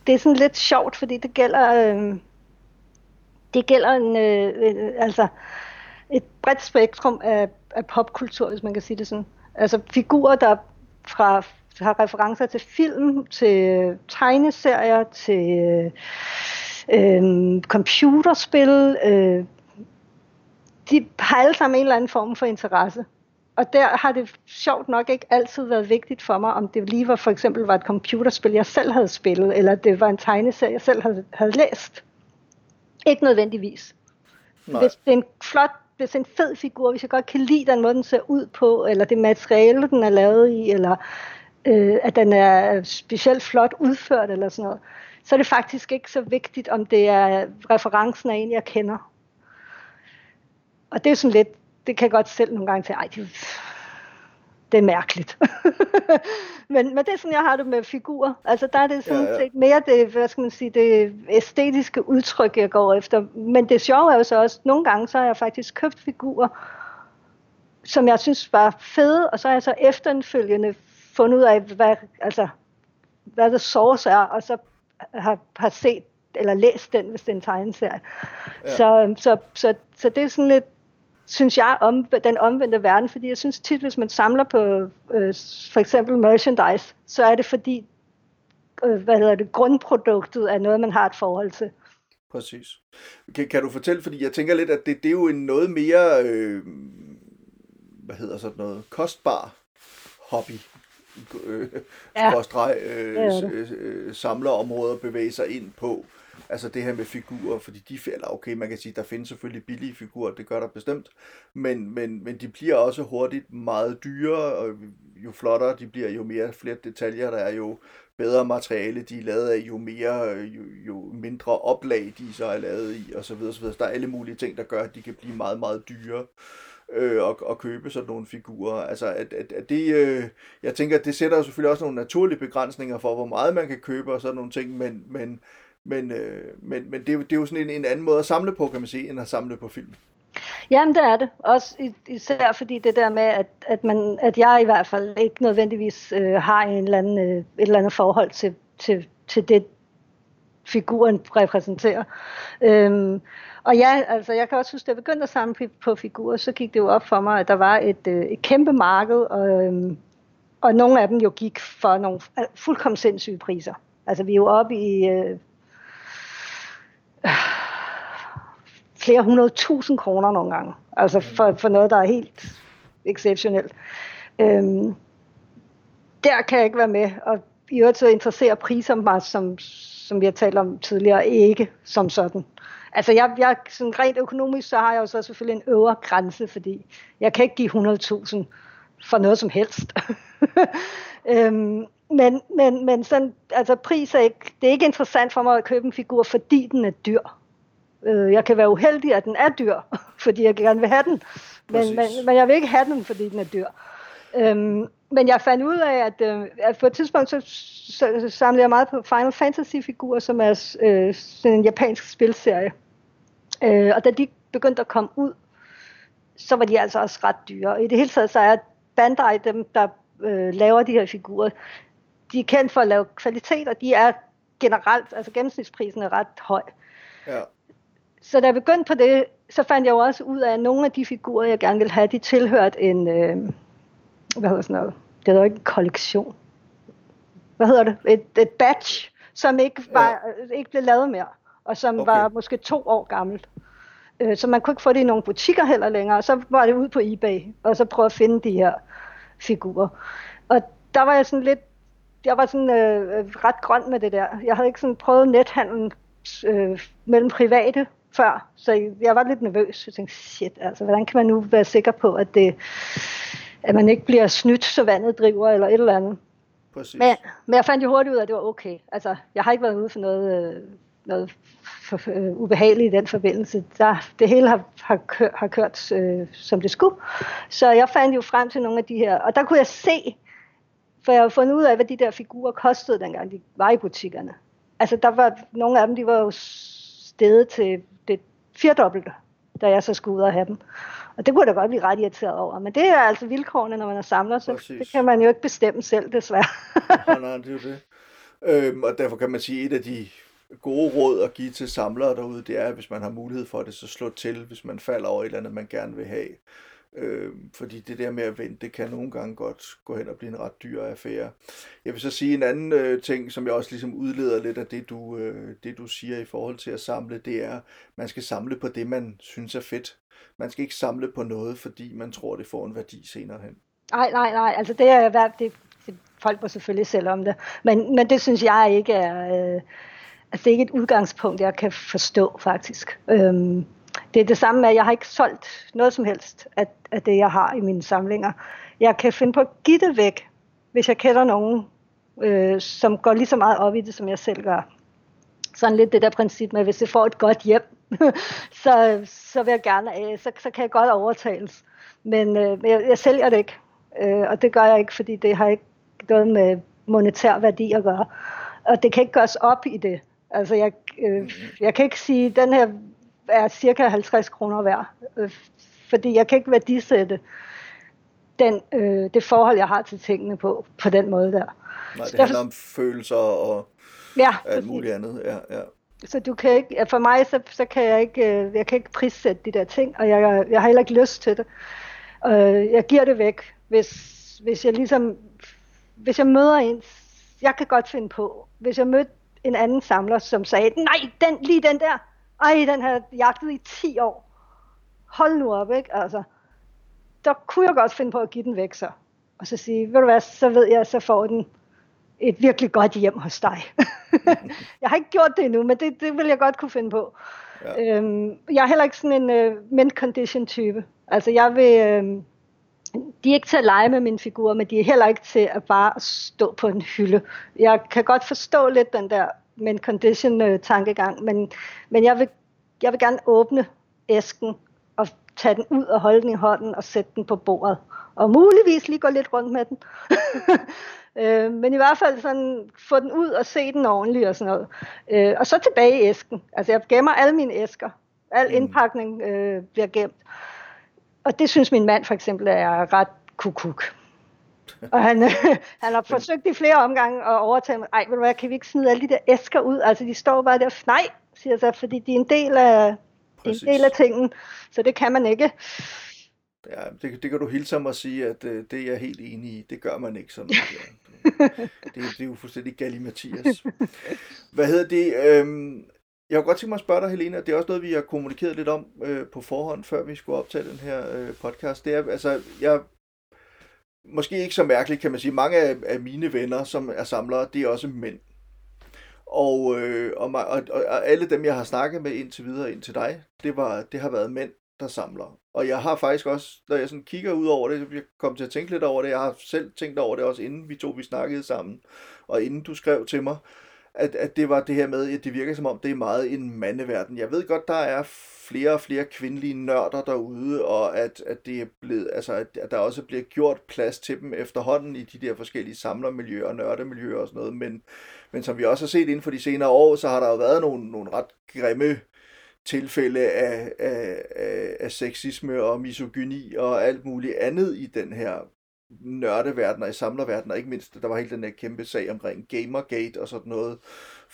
det er sådan lidt sjovt, fordi det gælder... Øh, det gælder en, øh, øh, altså et bredt spektrum af, af popkultur, hvis man kan sige det sådan. Altså figurer, der fra har referencer til film, til tegneserier, til øh, computerspil. Øh, de har alle sammen en eller anden form for interesse. Og der har det sjovt nok ikke altid været vigtigt for mig, om det lige var for eksempel var et computerspil, jeg selv havde spillet, eller det var en tegneserie, jeg selv havde, havde læst. Ikke nødvendigvis. Nej. Hvis det er en flot, hvis det er en fed figur, hvis jeg godt kan lide den måde, den ser ud på, eller det materiale, den er lavet i, eller øh, at den er specielt flot udført, eller sådan noget, så er det faktisk ikke så vigtigt, om det er referencen af en, jeg kender. Og det er sådan lidt, det kan jeg godt selv nogle gange til, ej, det, det er mærkeligt. <laughs> men, men det er sådan, jeg har det med figurer. Altså der er det sådan ja, ja. set mere det, hvad skal man sige, det æstetiske udtryk, jeg går efter. Men det sjove er jo så også, nogle gange så har jeg faktisk købt figurer, som jeg synes var fede, og så har jeg så efterfølgende fundet ud af, hvad, altså, hvad det source er, og så har, har set eller læst den, hvis det er en tegneserie. Ja. Så, så, så, så det er sådan lidt, synes jeg, om den omvendte verden, fordi jeg synes tit, hvis man samler på øh, for eksempel merchandise, så er det fordi, øh, hvad hedder det, grundproduktet er noget, man har et forhold til. Præcis. Kan, kan du fortælle, fordi jeg tænker lidt, at det, det er jo en noget mere, øh, hvad hedder sådan noget, kostbar hobby, øh, ja. øh, øh, øh, samlerområder bevæge sig ind på. Altså det her med figurer, fordi de eller okay, man kan sige, der findes selvfølgelig billige figurer, det gør der bestemt, men, men, men de bliver også hurtigt meget dyre, og jo flottere de bliver, jo mere flere detaljer der er, jo bedre materiale de er lavet af, jo mere, jo, jo mindre oplag de så er lavet i, og så videre, så videre. Der er alle mulige ting, der gør, at de kan blive meget, meget dyre øh, og, og købe sådan nogle figurer. Altså, at, at, at det, øh, jeg tænker, at det sætter jo selvfølgelig også nogle naturlige begrænsninger for, hvor meget man kan købe og sådan nogle ting, men, men, men, øh, men, men det, det er jo sådan en, en anden måde at samle på, kan man sige, end at samle på film. Jamen, det er det. Også især fordi det der med, at, at, man, at jeg i hvert fald ikke nødvendigvis øh, har en eller anden, øh, et eller andet forhold til, til, til det, figuren repræsenterer. Øhm, og ja, altså jeg kan også huske, da jeg begyndte at samle på figurer, så gik det jo op for mig, at der var et, øh, et kæmpe marked, og, øhm, og nogle af dem jo gik for nogle fuldkommen sindssyge priser. Altså vi er jo oppe i øh, flere hundrede tusind kroner nogle gange. Altså for, for noget, der er helt exceptionelt. Øhm, der kan jeg ikke være med, og i øvrigt så interesserer priser mig, som, som vi har talt om tidligere, ikke som sådan. Altså jeg, jeg sådan rent økonomisk, så har jeg jo så selvfølgelig en øvre grænse, fordi jeg kan ikke give 100.000 for noget som helst. <laughs> øhm, men, men, men sådan, altså pris er ikke, det er ikke interessant for mig at købe en figur, fordi den er dyr. Øh, jeg kan være uheldig, at den er dyr, <laughs> fordi jeg gerne vil have den. Men, men, men jeg vil ikke have den, fordi den er dyr. Øhm, men jeg fandt ud af, at, øh, at på et tidspunkt så, så, samlede jeg meget på Final Fantasy-figurer, som er øh, sådan en japansk spilserie. Øh, og da de begyndte at komme ud, så var de altså også ret dyre. Og i det hele taget så er Bandai dem, der øh, laver de her figurer, de er kendt for at lave kvalitet, og de er generelt, altså gennemsnitsprisen er ret høj. Ja. Så da jeg begyndte på det, så fandt jeg jo også ud af, at nogle af de figurer, jeg gerne ville have, de tilhørte en, øh, hvad hedder sådan noget, det hedder ikke en kollektion. Hvad hedder det? Et, et batch, som ikke, var, ja. ikke blev lavet mere, og som okay. var måske to år gammelt. Øh, så man kunne ikke få det i nogle butikker heller længere, så var det ud på eBay, og så prøve at finde de her figurer. Og der var jeg sådan lidt, jeg var sådan øh, ret grøn med det der. Jeg havde ikke sådan prøvet nethandlen øh, mellem private før, så jeg var lidt nervøs. Jeg tænkte, shit, altså, hvordan kan man nu være sikker på, at, det, at man ikke bliver snydt, så vandet driver, eller et eller andet. Præcis. Men, men jeg fandt jo hurtigt ud af, at det var okay. Altså, jeg har ikke været ude for noget, øh, noget for, uh, ubehageligt i den forbindelse. Der, det hele har, har, kør, har kørt øh, som det skulle. Så jeg fandt jo frem til nogle af de her, og der kunne jeg se, For jeg har fundet ud af, hvad de der figurer kostede, dengang de var i butikkerne. Altså, der var nogle af dem, de var jo stedet til det firdobbelte, da jeg så skulle ud og have dem. Og det kunne jeg da godt blive ret irriteret over. Men det er altså vilkårene, når man er samler, så Præcis. det kan man jo ikke bestemme selv, desværre. <laughs> nej, nej, det er jo det. Øhm, og derfor kan man sige, at et af de gode råd at give til samlere derude, det er, at hvis man har mulighed for det, så slå til, hvis man falder over et eller andet, man gerne vil have. Øh, fordi det der med at vente, det kan nogle gange godt gå hen og blive en ret dyr affære. Jeg vil så sige en anden øh, ting, som jeg også ligesom udleder lidt af det du, øh, det, du siger i forhold til at samle, det er, man skal samle på det, man synes er fedt. Man skal ikke samle på noget, fordi man tror, det får en værdi senere hen. Nej, nej, nej. Altså det er hvad det, det, folk må selvfølgelig selv om det. Men, men det synes jeg ikke er... Øh, altså det er ikke et udgangspunkt, jeg kan forstå faktisk. Øhm, det er det samme med, at jeg har ikke solgt noget som helst af, af det, jeg har i mine samlinger. Jeg kan finde på at give det væk, hvis jeg kender nogen, øh, som går lige så meget op i det, som jeg selv gør. Sådan lidt det der princip med, at hvis jeg får et godt hjem, <laughs> så, så vil jeg gerne, øh, så, så kan jeg godt overtales. Men øh, jeg, jeg sælger det ikke, øh, og det gør jeg ikke, fordi det har ikke noget med monetær værdi at gøre. Og det kan ikke gøres op i det. Altså jeg, øh, jeg kan ikke sige, den her er cirka 50 kroner værd, øh, fordi jeg kan ikke værdisætte den, øh, det forhold, jeg har til tingene på, på den måde der. Nej, det Så handler derfor- om følelser og Ja, alt præcis. muligt andet. Ja, ja. Så du kan ikke, for mig, så, så kan jeg ikke, øh, jeg kan ikke prissætte de der ting, og jeg, jeg har heller ikke lyst til det. Øh, jeg giver det væk, hvis, hvis jeg ligesom, hvis jeg møder en, jeg kan godt finde på, hvis jeg mødte en anden samler, som sagde, nej, den, lige den der, ej, den har jeg jagtet i 10 år. Hold nu op, ikke? Altså, der kunne jeg godt finde på at give den væk så. Og så sige, ved du hvad, så ved jeg, så får den et virkelig godt hjem hos dig. <laughs> jeg har ikke gjort det endnu, men det, det vil jeg godt kunne finde på. Ja. Øhm, jeg er heller ikke sådan en uh, mint condition type. Altså jeg vil, øhm, de er ikke til at lege med mine figurer, men de er heller ikke til at bare stå på en hylde. Jeg kan godt forstå lidt den der mint condition øh, tankegang, men, men jeg, vil, jeg vil gerne åbne æsken og tage den ud og holde den i hånden og sætte den på bordet. Og muligvis lige gå lidt rundt med den. <laughs> øh, men i hvert fald sådan, få den ud og se den ordentligt og sådan noget. Øh, og så tilbage i æsken. Altså jeg gemmer alle mine æsker. Al Mm. indpakning øh, bliver gemt. Og det synes min mand for eksempel er ret kukuk. Og han, <laughs> han har forsøgt i flere omgange at overtale mig, ej, ved du hvad, kan vi ikke smide alle de der æsker ud? Altså, de står bare der, nej, siger så, fordi de er en del af, Præcis. en del af tingen, så det kan man ikke. Ja, det, det kan du hilse mig at sige, at øh, det er jeg helt enig i. Det gør man ikke sådan <laughs> noget. Det, det er jo fuldstændig Mathias. Hvad hedder det? Øhm, jeg kunne godt tænke mig at spørge dig, Helena, det er også noget, vi har kommunikeret lidt om øh, på forhånd, før vi skulle optage den her øh, podcast. Det er, altså, jeg måske ikke så mærkeligt, kan man sige. Mange af, af mine venner, som er samlere, det er også mænd. Og, øh, og, og, og alle dem, jeg har snakket med indtil videre, indtil dig, det, var, det har været mænd, der samler. Og jeg har faktisk også, når jeg sådan kigger ud over det, jeg kom til at tænke lidt over det, jeg har selv tænkt over det også, inden vi to vi snakkede sammen, og inden du skrev til mig, at, at det var det her med, at det virker som om, det er meget en mandeverden. Jeg ved godt, der er flere og flere kvindelige nørder derude, og at, at det er blevet, altså, at, der også bliver gjort plads til dem efterhånden i de der forskellige samlermiljøer og nørdemiljøer og sådan noget, men, men som vi også har set inden for de senere år, så har der jo været nogle, nogle ret grimme tilfælde af, af, af, af sexisme og misogyni og alt muligt andet i den her nørdeverden og i samlerverden, og ikke mindst, der var hele den her kæmpe sag omkring Gamergate og sådan noget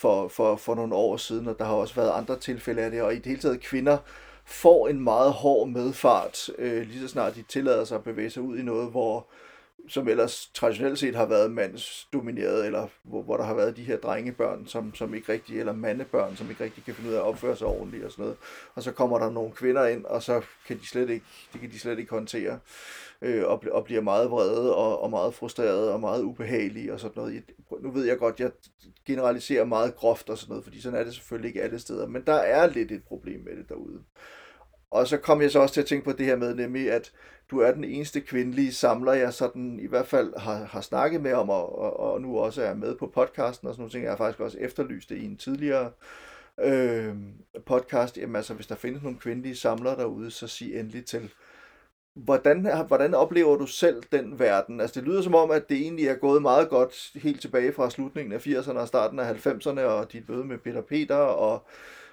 for, for, for nogle år siden, og der har også været andre tilfælde af det, og i det hele taget kvinder får en meget hård medfart, øh, lige så snart de tillader sig at bevæge sig ud i noget, hvor som ellers traditionelt set har været mandsdomineret, eller hvor, hvor der har været de her drengebørn, som, som ikke rigtig, eller mandebørn, som ikke rigtig kan finde ud af at opføre sig ordentligt og sådan noget. Og så kommer der nogle kvinder ind, og så kan de slet ikke, det kan de slet ikke håndtere, øh, og, bl- og bliver meget vrede, og, og meget frustreret og meget ubehagelige og sådan noget. Jeg- Nu ved jeg godt, jeg generaliserer meget groft og sådan noget, fordi sådan er det selvfølgelig ikke alle steder, men der er lidt et problem med det derude. Og så kom jeg så også til at tænke på det her med, nemlig at du er den eneste kvindelige samler, jeg sådan i hvert fald har, har snakket med om, og, og, og nu også er med på podcasten og sådan nogle ting. Jeg har faktisk også efterlyst det i en tidligere øh, podcast. Jamen altså, hvis der findes nogle kvindelige samlere derude, så sig endelig til hvordan, hvordan oplever du selv den verden? Altså det lyder som om, at det egentlig er gået meget godt helt tilbage fra slutningen af 80'erne og starten af 90'erne, og dit møde med Peter Peter og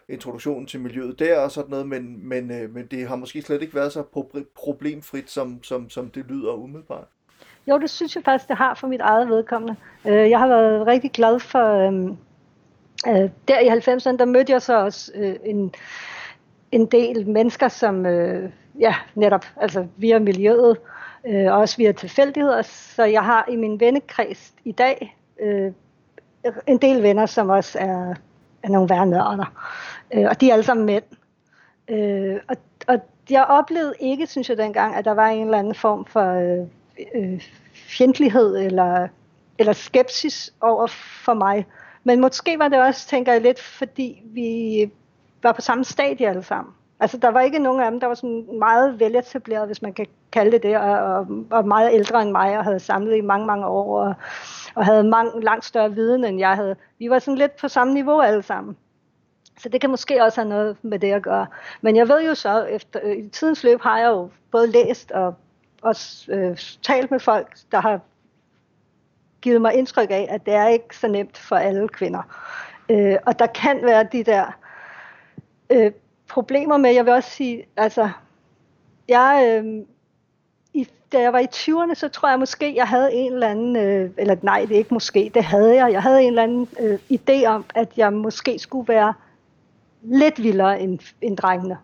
introduktionen til miljøet der og sådan noget, men, men, øh, men det har måske slet ikke været så problemfrit, som, som, som det lyder umiddelbart. Jo, det synes jeg faktisk, det har for mit eget vedkommende. Øh, jeg har været rigtig glad for, øhm, øh, der i 90'erne, der mødte jeg så også øh, en, en del mennesker, som øh, ja, netop altså via miljøet, øh, også via tilfældigheder, så jeg har i min vennekreds i dag øh, en del venner, som også er, er nogle værnørder, og de er alle sammen mænd. og, og jeg oplevede ikke, synes jeg dengang, at der var en eller anden form for øh, fjendtlighed eller, eller skepsis over for mig. Men måske var det også, tænker jeg lidt, fordi vi var på samme stadie alle sammen. Altså, der var ikke nogen af dem, der var sådan meget veletableret, hvis man kan kalde det det, og, og, og meget ældre end mig, og havde samlet i mange, mange år, og, og havde mange, langt større viden, end jeg havde. Vi var sådan lidt på samme niveau alle sammen. Så det kan måske også have noget med det at gøre. Men jeg ved jo så, efter øh, i tidens løb har jeg jo både læst og også øh, talt med folk, der har givet mig indtryk af, at det er ikke så nemt for alle kvinder. Øh, og der kan være de der øh, problemer med, jeg vil også sige, altså, jeg, øh, i, da jeg var i 20'erne, så tror jeg måske, jeg havde en eller anden, øh, eller nej, det er ikke måske, det havde jeg, jeg havde en eller anden øh, idé om, at jeg måske skulle være lidt vildere end, end drengene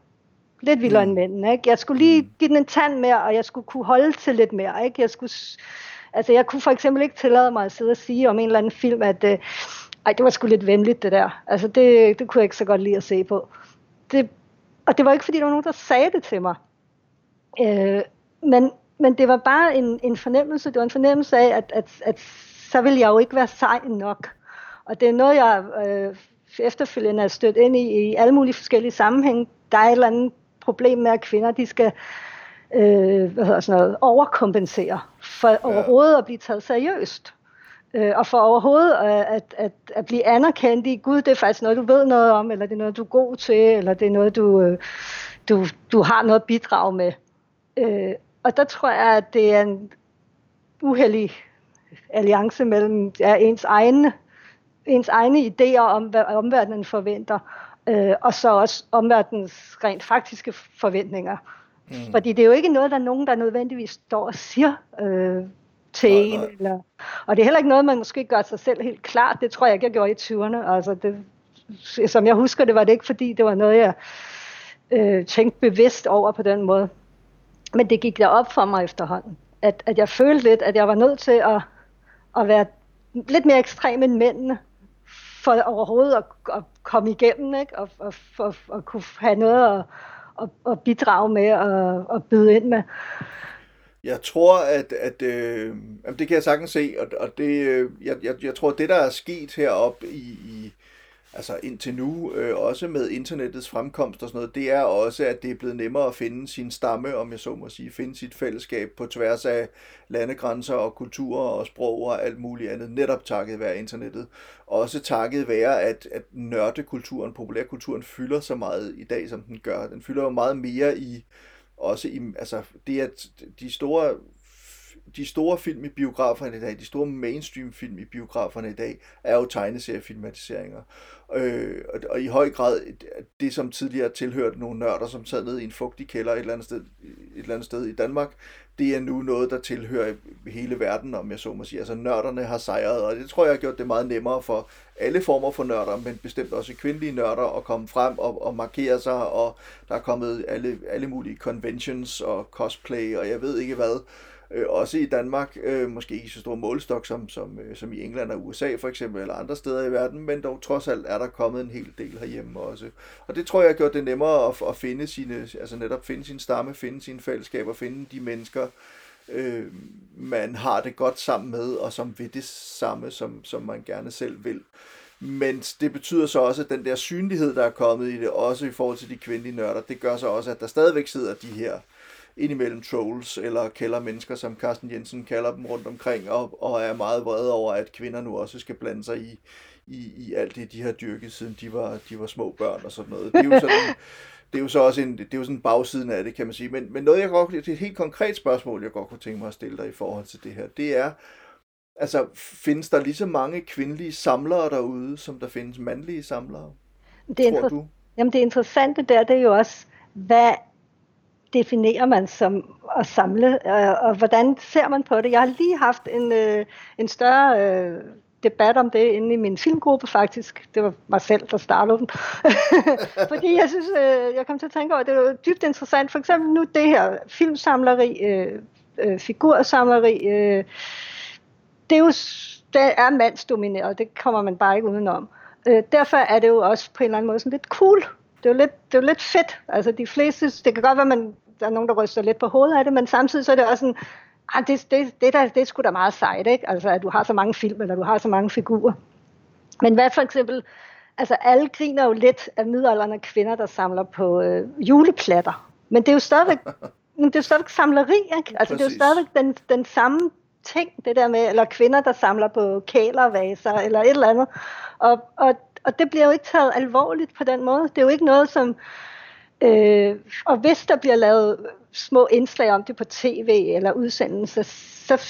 lidt vildere mm. end mændene. Ikke? Jeg skulle lige mm. give den en tand mere, og jeg skulle kunne holde til lidt mere. Ikke? Jeg, skulle, altså, jeg kunne for eksempel ikke tillade mig at sidde og sige om en eller anden film, at øh, ej, det var sgu lidt venligt det der. Altså, det, det kunne jeg ikke så godt lide at se på. Det, og det var ikke, fordi der var nogen, der sagde det til mig. Øh, men, men det var bare en, en fornemmelse. Det var en fornemmelse af, at, at, at så ville jeg jo ikke være sej nok. Og det er noget, jeg øh, efterfølgende er stødt ind i i alle mulige forskellige sammenhænge. Der er et eller andet problem med, at kvinder de skal øh, hvad hedder sådan noget, overkompensere for ja. overhovedet at blive taget seriøst. Øh, og for overhovedet at, at, at, blive anerkendt i, gud, det er faktisk noget, du ved noget om, eller det er noget, du er god til, eller det er noget, du, øh, du, du har noget at bidrage med. Øh, og der tror jeg, at det er en uheldig alliance mellem ja, ens egne ens egne idéer om, hvad omverdenen forventer, øh, og så også omverdenens rent faktiske forventninger. Mm. Fordi det er jo ikke noget, der er nogen, der nødvendigvis står og siger øh, til nej. Nej. Eller, og det er heller ikke noget, man måske gør sig selv helt klart. Det tror jeg ikke, jeg gjorde i 20'erne. Altså det, som jeg husker det, var det ikke, fordi det var noget, jeg øh, tænkte bevidst over på den måde. Men det gik der op for mig efterhånden. At, at jeg følte lidt, at jeg var nødt til at, at være lidt mere ekstrem end mændene for overhovedet at, at komme igennem, ikke? Og, og for at kunne have noget at, at, at bidrage med og at byde ind med. Jeg tror, at, at øh, det kan jeg sagtens se, og, og det, øh, jeg, jeg, jeg tror, at det, der er sket heroppe i, i altså indtil nu, øh, også med internettets fremkomst og sådan noget, det er også, at det er blevet nemmere at finde sin stamme, om jeg så må sige, finde sit fællesskab på tværs af landegrænser og kulturer og sprog og alt muligt andet, netop takket være internettet. Også takket være, at, at nørdekulturen, populærkulturen fylder så meget i dag, som den gør. Den fylder jo meget mere i, også i, altså det at de store de store film i biograferne i dag, de store mainstream film i biograferne i dag, er jo tegneseriefilmatiseringer. Øh, og, og i høj grad det, som tidligere tilhørte nogle nørder, som sad nede i en fugtig kælder et eller andet sted, et eller andet sted i Danmark, det er nu noget, der tilhører hele verden, om jeg så må sige. Altså nørderne har sejret, og det tror jeg har gjort det meget nemmere for alle former for nørder, men bestemt også kvindelige nørder at komme frem og, og markere sig, og der er kommet alle, alle mulige conventions og cosplay, og jeg ved ikke hvad, Øh, også i Danmark, øh, måske ikke så stor målestok som, som, øh, som i England og USA for eksempel, eller andre steder i verden, men dog trods alt er der kommet en hel del herhjemme også. Og det tror jeg har gjort det nemmere at, at finde sine, altså netop finde sin stamme, finde sine fællesskaber, finde de mennesker, øh, man har det godt sammen med, og som vil det samme, som, som man gerne selv vil. Men det betyder så også, at den der synlighed, der er kommet i det, også i forhold til de kvindelige nørder, det gør så også, at der stadigvæk sidder de her indimellem trolls eller kælder mennesker, som Carsten Jensen kalder dem rundt omkring, og, og er meget vrede over, at kvinder nu også skal blande sig i, i, i alt det, de har dyrket, siden de var, de var små børn og sådan noget. Det er jo sådan, <laughs> det er jo så også en, det er jo sådan bagsiden af det, kan man sige. Men, men noget, jeg godt, det er et helt konkret spørgsmål, jeg godt kunne tænke mig at stille dig i forhold til det her, det er, altså, findes der lige så mange kvindelige samlere derude, som der findes mandlige samlere? Det er tror du? Jamen det interessante der, det er jo også, hvad definerer man som at samle, øh, og hvordan ser man på det? Jeg har lige haft en, øh, en større øh, debat om det inde i min filmgruppe faktisk. Det var mig selv, der startede den. <laughs> Fordi jeg synes, øh, jeg kom til at tænke over, at det var dybt interessant. For eksempel nu det her filmsamleri, øh, øh, figursamleri, øh, det er jo det er mandsdomineret, det kommer man bare ikke udenom. Øh, derfor er det jo også på en eller anden måde sådan lidt cool. Det er jo lidt, det er jo lidt fedt. Altså de fleste, det kan godt være, man, der er nogen, der ryster lidt på hovedet af det, men samtidig så er det også sådan, ah, det, det, det, der, det er sgu da meget sejt, ikke? Altså, at du har så mange film, eller du har så mange figurer. Men hvad for eksempel, altså alle griner jo lidt af middelalderne kvinder, der samler på øh, juleplatter. Men det er jo stadigvæk, <laughs> det er jo stadigvæk samleri, ikke? Altså, Præcis. det er jo stadigvæk den, den samme ting, det der med, eller kvinder, der samler på kælervaser, eller et eller andet. Og, og, og det bliver jo ikke taget alvorligt på den måde. Det er jo ikke noget, som... Øh, og hvis der bliver lavet små indslag om det på tv eller udsendelser, så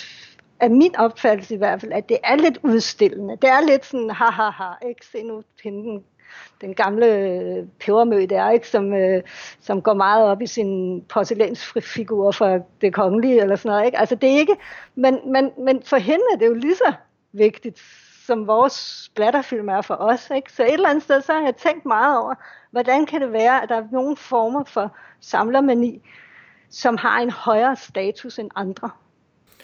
er min opfattelse i hvert fald, at det er lidt udstillende. Det er lidt sådan, ha ha ha, ikke? Se nu pinden, den, gamle øh, pebermø der, ikke? Som, øh, som går meget op i sin porcelænsfigur fra det kongelige eller sådan noget. Ikke? Altså det er ikke, men, men, men for hende er det jo lige så vigtigt, som vores splatterfilm er for os. Ikke? Så et eller andet sted, så har jeg tænkt meget over, hvordan kan det være, at der er nogle former for samlermani, som har en højere status end andre.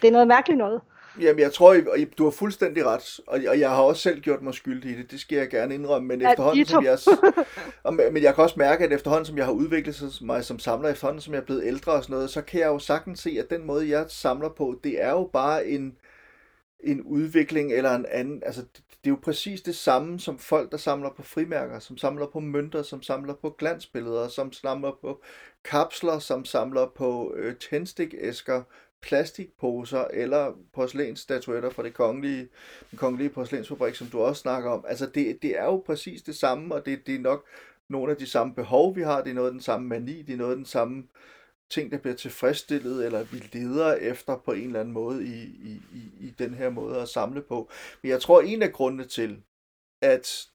Det er noget mærkeligt noget. Jamen, jeg tror, du har fuldstændig ret, og jeg har også selv gjort mig skyldig i det, det skal jeg gerne indrømme, men ja, efterhånden, som jeg, <laughs> men jeg kan også mærke, at efterhånden, som jeg har udviklet mig som samler, efterhånden, som jeg er blevet ældre og sådan noget, så kan jeg jo sagtens se, at den måde, jeg samler på, det er jo bare en, en udvikling eller en anden, altså det er jo præcis det samme som folk, der samler på frimærker, som samler på mønter, som samler på glansbilleder, som samler på kapsler, som samler på øh, tændstikæsker, plastikposer eller porcelænsstatuetter fra det kongelige, den kongelige porcelænsfabrik, som du også snakker om. Altså det, det er jo præcis det samme, og det, det er nok nogle af de samme behov, vi har. Det er noget af den samme mani, det er noget af den samme ting, der bliver tilfredsstillet, eller vi leder efter på en eller anden måde i, i, i, i den her måde at samle på. Men jeg tror, en af grundene til, at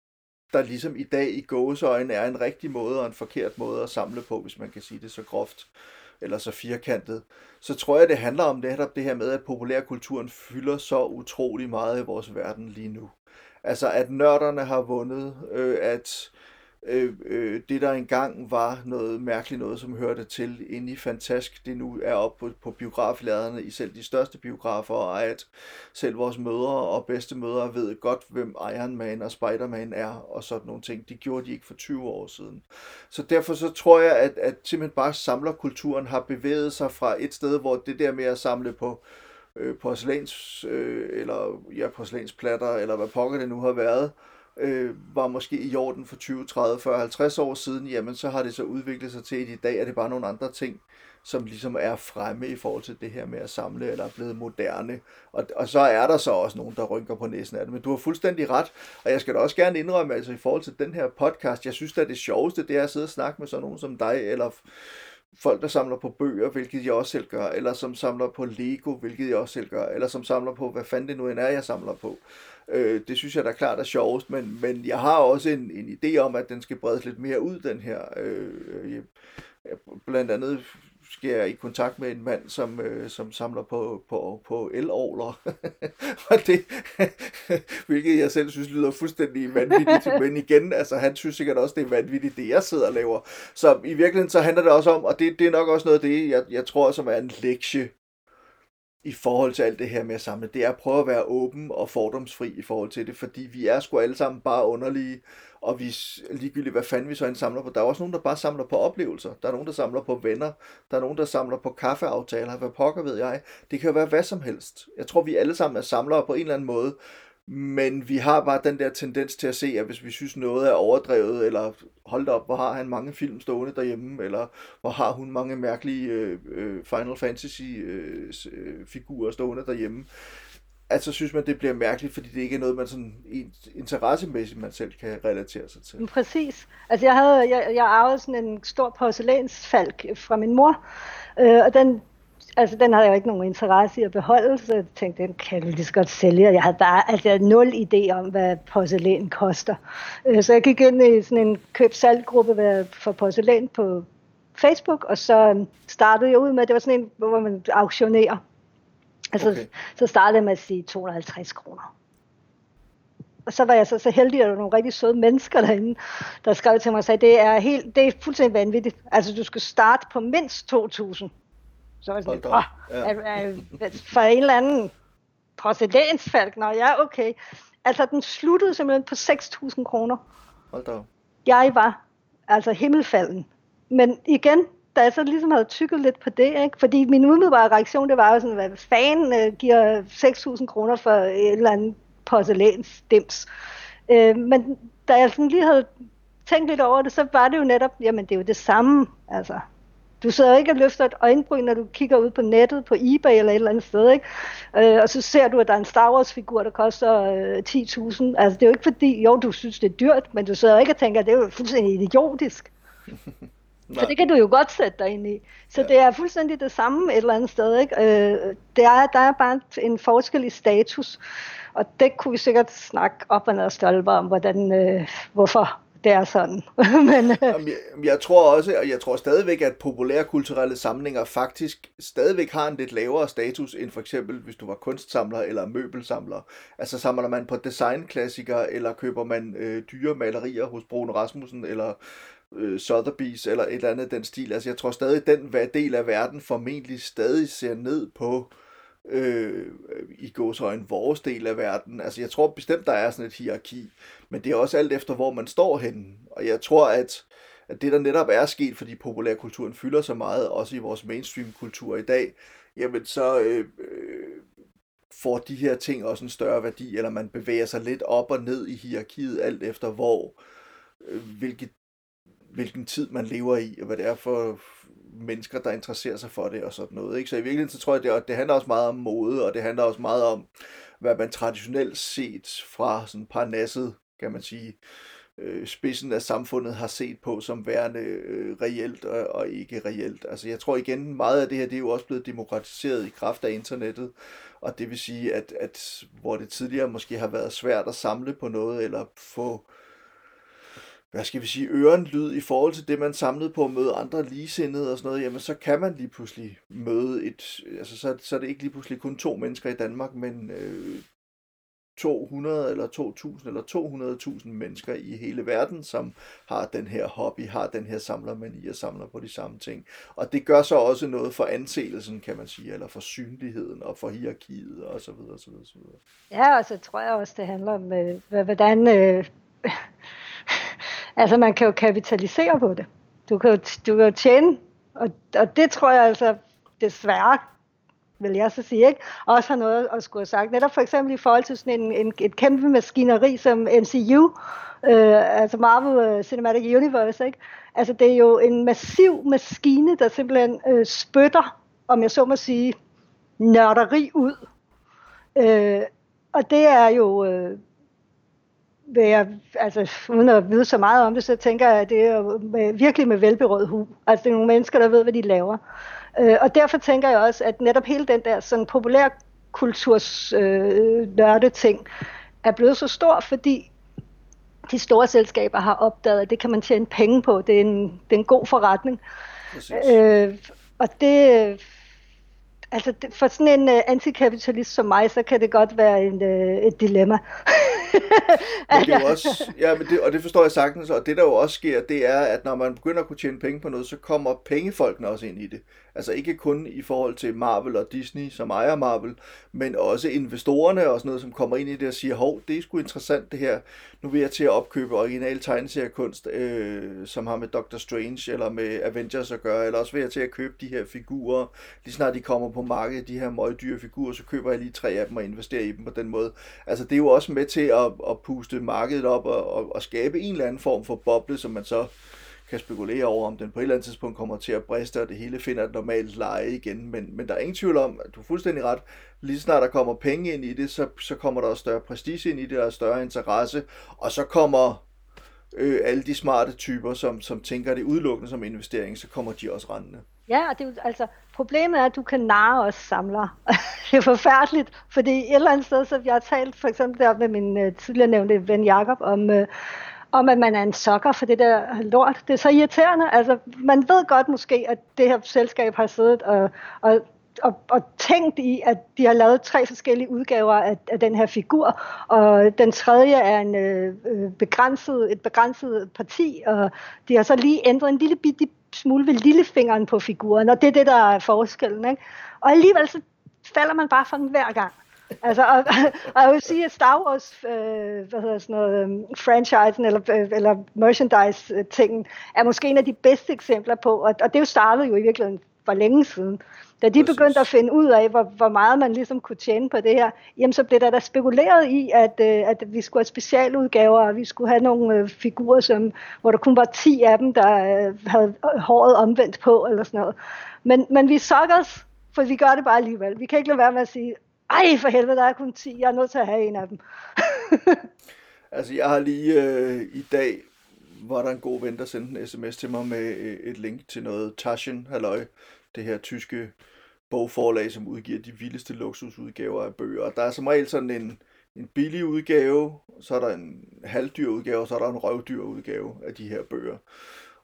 der ligesom i dag i gåseøjne er en rigtig måde og en forkert måde at samle på, hvis man kan sige det så groft eller så firkantet, så tror jeg, det handler om netop det her med, at populærkulturen fylder så utrolig meget i vores verden lige nu. Altså, at nørderne har vundet, øh, at øh, øh, det der engang var noget mærkeligt noget, som hørte til inde i Fantask, det nu er op på, på biografladerne i selv de største biografer, og at selv vores mødre og bedste mødre ved godt, hvem Iron Man og Spider-Man er, og sådan nogle ting. Det gjorde de ikke for 20 år siden. Så derfor så tror jeg, at, at simpelthen bare samlerkulturen har bevæget sig fra et sted, hvor det der med at samle på øh, porcelæns, øh, eller ja, porcelænsplatter, eller hvad pokker det nu har været, øh, øh, var måske i orden for 20, 30, 40, 50 år siden, jamen så har det så udviklet sig til, at i dag er det bare nogle andre ting, som ligesom er fremme i forhold til det her med at samle, eller er blevet moderne. Og, og så er der så også nogen, der rynker på næsen af det. Men du har fuldstændig ret, og jeg skal da også gerne indrømme, altså i forhold til den her podcast, jeg synes da det sjoveste, det er at sidde og snakke med sådan nogen som dig, eller folk, der samler på bøger, hvilket jeg også selv gør, eller som samler på Lego, hvilket jeg også selv gør, eller som samler på, hvad fanden det nu end er, jeg samler på. Øh, det synes jeg da klart er sjovest, men, men jeg har også en, en idé om, at den skal bredes lidt mere ud, den her. Øh, blandt andet skal jeg i kontakt med en mand, som, øh, som samler på, på, på elovler. <laughs> og det, <laughs> hvilket jeg selv synes lyder fuldstændig vanvittigt. <laughs> Men igen, altså, han synes sikkert også, det er vanvittigt, det jeg sidder og laver. Så i virkeligheden så handler det også om, og det, det er nok også noget af det, jeg, jeg tror, som er en lektie i forhold til alt det her med at samle, det er at prøve at være åben og fordomsfri i forhold til det, fordi vi er sgu alle sammen bare underlige, og vi ligegyldigt, hvad fanden vi så end samler på. Der er også nogen, der bare samler på oplevelser. Der er nogen, der samler på venner. Der er nogen, der samler på kaffeaftaler. Hvad pokker ved jeg? Det kan jo være hvad som helst. Jeg tror, vi alle sammen er samlere på en eller anden måde, men vi har bare den der tendens til at se, at hvis vi synes noget er overdrevet, eller hold op, hvor har han mange film stående derhjemme, eller hvor har hun mange mærkelige øh, øh Final Fantasy-figurer øh, øh, figurer stående derhjemme. at så synes man, det bliver mærkeligt, fordi det ikke er noget, man sådan interessemæssigt man selv kan relatere sig til. Præcis. Altså jeg havde, jeg, jeg arvede sådan en stor porcelænsfalk fra min mor, øh, og den, altså den havde jeg jo ikke nogen interesse i at beholde, så jeg tænkte, den kan jeg lige så godt sælge. Jeg havde bare altså, jeg havde nul idé om, hvad porcelæn koster. Øh, så jeg gik ind i sådan en køb-salg-gruppe for porcelæn på Facebook, og så startede jeg ud med, det var sådan en, hvor man auktionerer Altså, okay. så startede jeg med at sige 250 kroner. Og så var jeg så, så heldig, at der var nogle rigtig søde mennesker derinde, der skrev til mig og sagde, det er, helt, det er fuldstændig vanvittigt. Altså, du skal starte på mindst 2.000. Så var jeg sådan, Åh, ja. for en eller anden porcelænsfalk, nå ja, okay. Altså, den sluttede simpelthen på 6.000 kroner. Hold da. Jeg var altså himmelfalden. Men igen, da jeg så ligesom havde tykket lidt på det, ikke? fordi min umiddelbare reaktion, det var jo sådan, hvad fanden øh, giver 6.000 kroner for et eller andet porcelænsdims. Øh, men da jeg sådan lige havde tænkt lidt over det, så var det jo netop, jamen det er jo det samme, altså. Du sidder ikke og løfter et øjenbryn, når du kigger ud på nettet, på eBay eller et eller andet sted, ikke? Øh, og så ser du, at der er en Star Wars-figur, der koster øh, 10.000. Altså det er jo ikke fordi, jo, du synes, det er dyrt, men du sidder ikke og tænker, at det er jo fuldstændig idiotisk. <laughs> For det kan du jo godt sætte dig ind i. Så ja. det er fuldstændig det samme et eller andet sted. Ikke? Øh, det er, der er bare en forskel i status. Og det kunne vi sikkert snakke op og ned stolper om, hvordan, øh, hvorfor det er sådan. <laughs> Men, øh... Jeg, jeg tror også, og jeg tror stadigvæk, at populære kulturelle samlinger faktisk stadigvæk har en lidt lavere status, end for eksempel, hvis du var kunstsamler eller møbelsamler. Altså samler man på designklassikere, eller køber man øh, dyre malerier hos Bruno Rasmussen, eller øh, Sotheby's eller et eller andet den stil. Altså jeg tror stadig, den del af verden formentlig stadig ser ned på øh, Øh, i gåsøjne vores del af verden. Altså jeg tror bestemt, der er sådan et hierarki, men det er også alt efter, hvor man står henne. Og jeg tror, at, at det der netop er sket, fordi populærkulturen fylder så meget, også i vores mainstream-kultur i dag, jamen så øh, øh, får de her ting også en større værdi, eller man bevæger sig lidt op og ned i hierarkiet, alt efter hvor, øh, hvilket hvilken tid man lever i, og hvad det er for mennesker, der interesserer sig for det og sådan noget. Ikke? Så i virkeligheden så tror jeg, det, det handler også meget om mode, og det handler også meget om, hvad man traditionelt set fra sådan parnasset, kan man sige, øh, spidsen af samfundet har set på som værende øh, reelt og, og ikke reelt. Altså jeg tror igen, meget af det her, det er jo også blevet demokratiseret i kraft af internettet, og det vil sige, at, at hvor det tidligere måske har været svært at samle på noget, eller få hvad skal vi sige, ørenlyd i forhold til det, man samlede på at møde andre ligesindede og sådan noget, jamen så kan man lige pludselig møde et, altså så, så er det ikke lige pludselig kun to mennesker i Danmark, men øh, 200 eller 2000 eller 200.000 mennesker i hele verden, som har den her hobby, har den her samlermani og samler på de samme ting. Og det gør så også noget for anseelsen, kan man sige, eller for synligheden og for hierarkiet og så videre, så videre, så videre. Ja, og så tror jeg også, det handler om, øh, hvordan øh, Altså man kan jo kapitalisere på det. Du kan jo, du kan jo tjene, og, og det tror jeg altså desværre, vil jeg så sige, ikke? også har noget at skulle have sagt. Netop for eksempel i forhold til sådan en, en, et kæmpe maskineri som MCU, øh, altså Marvel øh, Cinematic Universe, ikke? Altså det er jo en massiv maskine, der simpelthen øh, spytter, om jeg så må sige, nørderi ud. Øh, og det er jo øh, vil jeg, altså uden at vide så meget om det, så tænker jeg, at det er med, virkelig med velberåd hu. Altså det er nogle mennesker, der ved, hvad de laver. Øh, og derfor tænker jeg også, at netop hele den der sådan populær kulturs øh, nørde ting er blevet så stor, fordi de store selskaber har opdaget, at det kan man tjene penge på. Det er en, det er en god forretning. Øh, og det, altså for sådan en uh, antikapitalist som mig, så kan det godt være en, uh, et dilemma. <laughs> men det er jo også, ja, men det, og det forstår jeg sagtens, og det der jo også sker, det er, at når man begynder at kunne tjene penge på noget, så kommer pengefolkene også ind i det. Altså ikke kun i forhold til Marvel og Disney, som ejer Marvel, men også investorerne og sådan noget, som kommer ind i det og siger, hov, det er sgu interessant det her. Nu vil jeg til at opkøbe original tegneseriekunst, øh, som har med Doctor Strange eller med Avengers at gøre, eller også vil jeg til at købe de her figurer. Lige snart de kommer på markedet, de her møgdyre figurer, så køber jeg lige tre af dem og investerer i dem på den måde. Altså det er jo også med til at, at puste markedet op og, og, og skabe en eller anden form for boble, som man så kan spekulere over, om den på et eller andet tidspunkt kommer til at briste, og det hele finder et normalt leje igen. Men, men der er ingen tvivl om, at du er fuldstændig ret. Lige snart der kommer penge ind i det, så, så kommer der også større prestige ind i det, og større interesse. Og så kommer øh, alle de smarte typer, som, som tænker det udelukkende som investering, så kommer de også rendende. Ja, og det er altså, problemet er, at du kan narre os samlere. <laughs> det er forfærdeligt, fordi et eller andet sted, så jeg har talt for eksempel der med min øh, tidligere nævnte ven Jakob om, øh, om, at man er en sokker for det der lort. Det er så irriterende. Altså, man ved godt måske, at det her selskab har siddet og, og og, og tænkt i, at de har lavet tre forskellige udgaver af, af den her figur, og den tredje er en øh, begrænset, et begrænset parti, og de har så lige ændret en lille bitte smule ved lillefingeren på figuren, og det er det, der er forskellen. Ikke? Og alligevel så falder man bare for den hver gang. Altså, og, og jeg vil sige, at Star Wars øh, hvad hedder sådan noget, um, franchisen eller, øh, eller merchandise-tingen er måske en af de bedste eksempler på, og, og det jo startede jo i virkeligheden for længe siden. Da de begyndte at finde ud af, hvor, hvor meget man ligesom kunne tjene på det her, jamen så blev der da spekuleret i, at, øh, at vi skulle have specialudgaver, og vi skulle have nogle øh, figurer, som, hvor der kun var 10 af dem, der øh, havde håret omvendt på, eller sådan noget. Men, men vi os, for vi gør det bare alligevel. Vi kan ikke lade være med at sige, ej for helvede, der er kun 10, jeg er nødt til at have en af dem. <laughs> altså jeg har lige øh, i dag, var der en god ven, der sendte en sms til mig med øh, et link til noget Taschen, halløj, det her tyske bogforlag, som udgiver de vildeste luksusudgaver af bøger. Og der er som regel sådan en, en billig udgave, så er der en halvdyr udgave, og så er der en røvdyr udgave af de her bøger.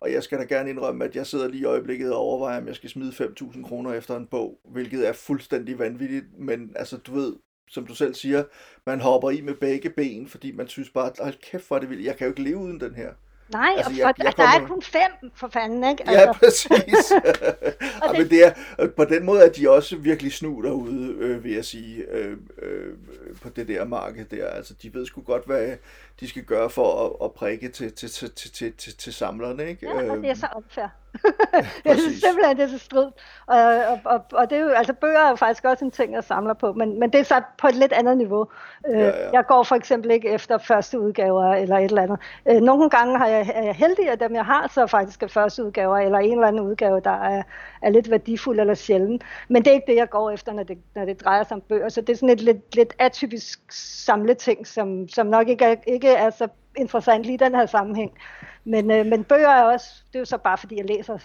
Og jeg skal da gerne indrømme, at jeg sidder lige i øjeblikket og overvejer, om jeg skal smide 5.000 kroner efter en bog, hvilket er fuldstændig vanvittigt, men altså du ved, som du selv siger, man hopper i med begge ben, fordi man synes bare, at kæft hvor er det vildt, jeg kan jo ikke leve uden den her. Nej, altså, og for, jeg, jeg kommer... der er kun fem for fanden, ikke? Altså. Ja, præcis. <laughs> og det... Men det er, på den måde er de også virkelig snu derude, øh, vil jeg sige, øh, øh, på det der marked der. Altså, de ved sgu godt, hvad de skal gøre for at, at prikke til, til, til, til, til, til samlerne, ikke? Ja, og det er så unfair. <laughs> jeg synes simpelthen, det er så strid. Og, og, og, og det er jo, altså bøger er jo faktisk også en ting, jeg samler på, men, men det er så på et lidt andet niveau. Øh, ja, ja. Jeg går for eksempel ikke efter første udgaver eller et eller andet. Øh, nogle gange har jeg, er jeg heldig, at dem jeg har, så faktisk er første udgaver, eller en eller anden udgave, der er, er lidt værdifuld eller sjælden. Men det er ikke det, jeg går efter, når det, når det drejer sig om bøger. Så det er sådan et lidt, lidt atypisk samleting, som, som nok ikke er, ikke er så interessant lige den her sammenhæng. Men, øh, men bøger er også, det er jo så bare fordi, jeg læser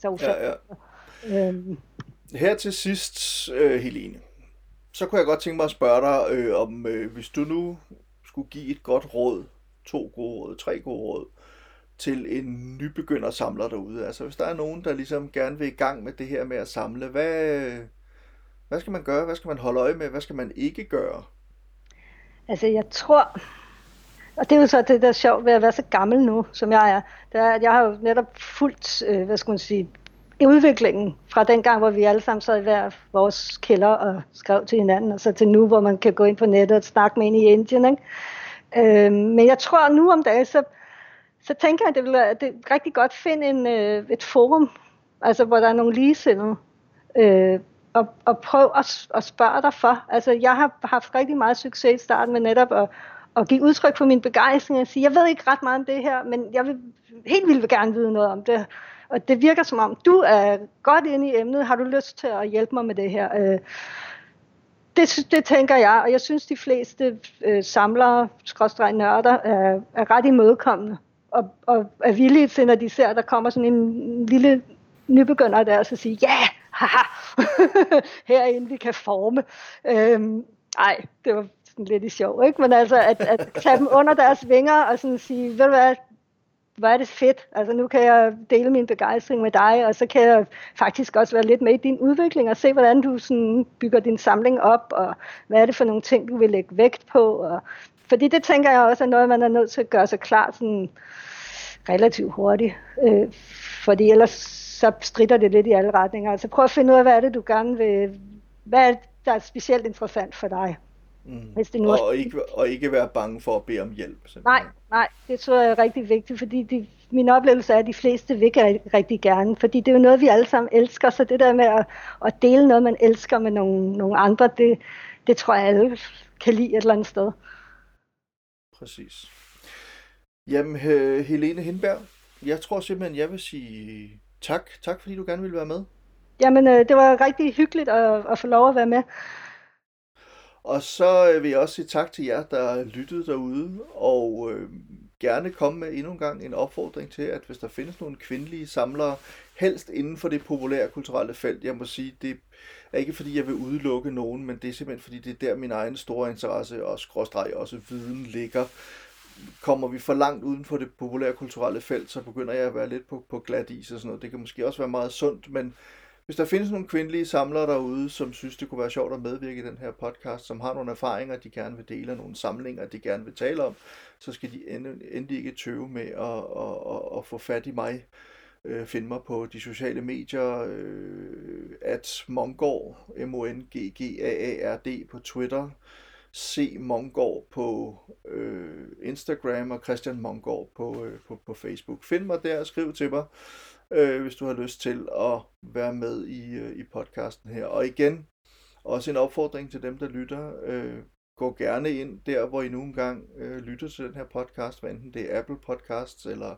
så ufatteligt. Ja, ja. Øhm. Her til sidst, øh, Helene, så kunne jeg godt tænke mig at spørge dig, øh, om øh, hvis du nu skulle give et godt råd, to gode råd, tre gode råd, til en nybegynder samler derude. Altså hvis der er nogen, der ligesom gerne vil i gang med det her med at samle, hvad, hvad skal man gøre? Hvad skal man holde øje med? Hvad skal man ikke gøre? Altså jeg tror, og det er jo så det, der er sjovt ved at være så gammel nu, som jeg er. Det er at jeg har jo netop fulgt, øh, hvad skal man sige, udviklingen fra den gang, hvor vi alle sammen sad i hver vores kælder og skrev til hinanden, og så til nu, hvor man kan gå ind på nettet og snakke med en i Indien. Ikke? Øh, men jeg tror nu om dagen, så, så tænker jeg, at det, vil, at det er rigtig godt finde en, øh, et forum, altså hvor der er nogle ligesindede, øh, og, og prøv at, at spørge dig for. Altså jeg har haft rigtig meget succes i starten med netop at og give udtryk for min begejstring og sige, jeg ved ikke ret meget om det her, men jeg vil helt vildt gerne vide noget om det. Og det virker som om, du er godt inde i emnet, har du lyst til at hjælpe mig med det her? Øh, det, det tænker jeg, og jeg synes, de fleste øh, samlere, skråstrej nørder, er, er ret imødekommende og, og er villige til, når de ser, at der kommer sådan en lille nybegynder der, så sige, ja, yeah, haha, <laughs> herinde vi kan forme. Øhm, ej, det var sådan lidt i sjov, ikke? Men altså, at, at tage dem under deres vinger og sådan sige, ved du hvad, hvor er det fedt. Altså nu kan jeg dele min begejstring med dig, og så kan jeg faktisk også være lidt med i din udvikling og se, hvordan du sådan bygger din samling op, og hvad er det for nogle ting, du vil lægge vægt på. Og, fordi det tænker jeg også er noget, man er nødt til at gøre sig klar sådan relativt hurtigt. Øh, fordi ellers så strider det lidt i alle retninger. Altså prøv at finde ud af, hvad er det, du gerne vil, hvad er det, der er specielt interessant for dig. Mm. Hvis det nu og, er... ikke, og ikke være bange for at bede om hjælp. Simpelthen. Nej, nej, det tror jeg er rigtig vigtigt, fordi de, min oplevelse er, at de fleste vil rigtig gerne, fordi det er jo noget, vi alle sammen elsker, så det der med at, at dele noget, man elsker med nogle, nogle andre, det, det tror jeg alle kan lide et eller andet sted. Præcis. Jamen, Helene Hindberg, jeg tror simpelthen, jeg vil sige tak. Tak fordi du gerne ville være med. Jamen, øh, det var rigtig hyggeligt at, at få lov at være med. Og så øh, vil jeg også sige tak til jer, der lyttede derude, og øh, gerne komme med endnu en gang en opfordring til, at hvis der findes nogle kvindelige samlere, helst inden for det populære kulturelle felt, jeg må sige, det er ikke fordi, jeg vil udelukke nogen, men det er simpelthen fordi, det er der min egen store interesse og skråstreg også viden ligger. Kommer vi for langt uden for det populære kulturelle felt, så begynder jeg at være lidt på, på glat is og sådan noget. Det kan måske også være meget sundt, men hvis der findes nogle kvindelige samlere derude, som synes, det kunne være sjovt at medvirke i den her podcast, som har nogle erfaringer, de gerne vil dele, nogle samlinger, de gerne vil tale om, så skal de endelig ikke tøve med at, at, at, at få fat i mig. Øh, find mig på de sociale medier, øh, at Mongård, m o n g g a a r d på Twitter, C. Mongård på øh, Instagram og Christian Mongård på, øh, på, på Facebook. Find mig der og skriv til mig øh, hvis du har lyst til at være med i, øh, i podcasten her. Og igen, også en opfordring til dem, der lytter. Øh, gå gerne ind der, hvor I nu engang øh, lytter til den her podcast, hvad enten det er Apple Podcasts eller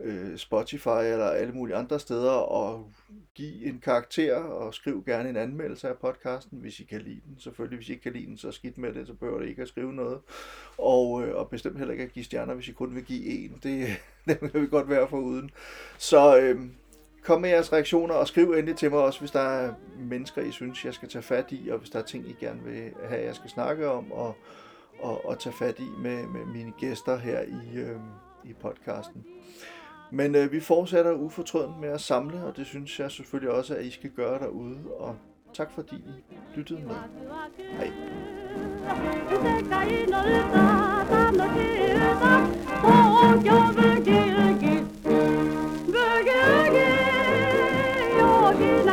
øh, Spotify eller alle mulige andre steder, og give en karakter og skriv gerne en anmeldelse af podcasten, hvis I kan lide den. Selvfølgelig, hvis I ikke kan lide den, så skidt med det, så behøver det ikke at skrive noget. Og, øh, og bestemt heller ikke at give stjerner, hvis I kun vil give en. Det, <laughs> det kan vi godt være for uden. Så øh, kom med jeres reaktioner, og skriv endelig til mig også, hvis der er mennesker, I synes, jeg skal tage fat i, og hvis der er ting, I gerne vil have, jeg skal snakke om, og, og, og tage fat i med, med mine gæster her i, øh, i podcasten. Men øh, vi fortsætter ufortrødent med at samle, og det synes jeg selvfølgelig også, at I skal gøre derude. Og tak fordi I lyttede med. Hej. 世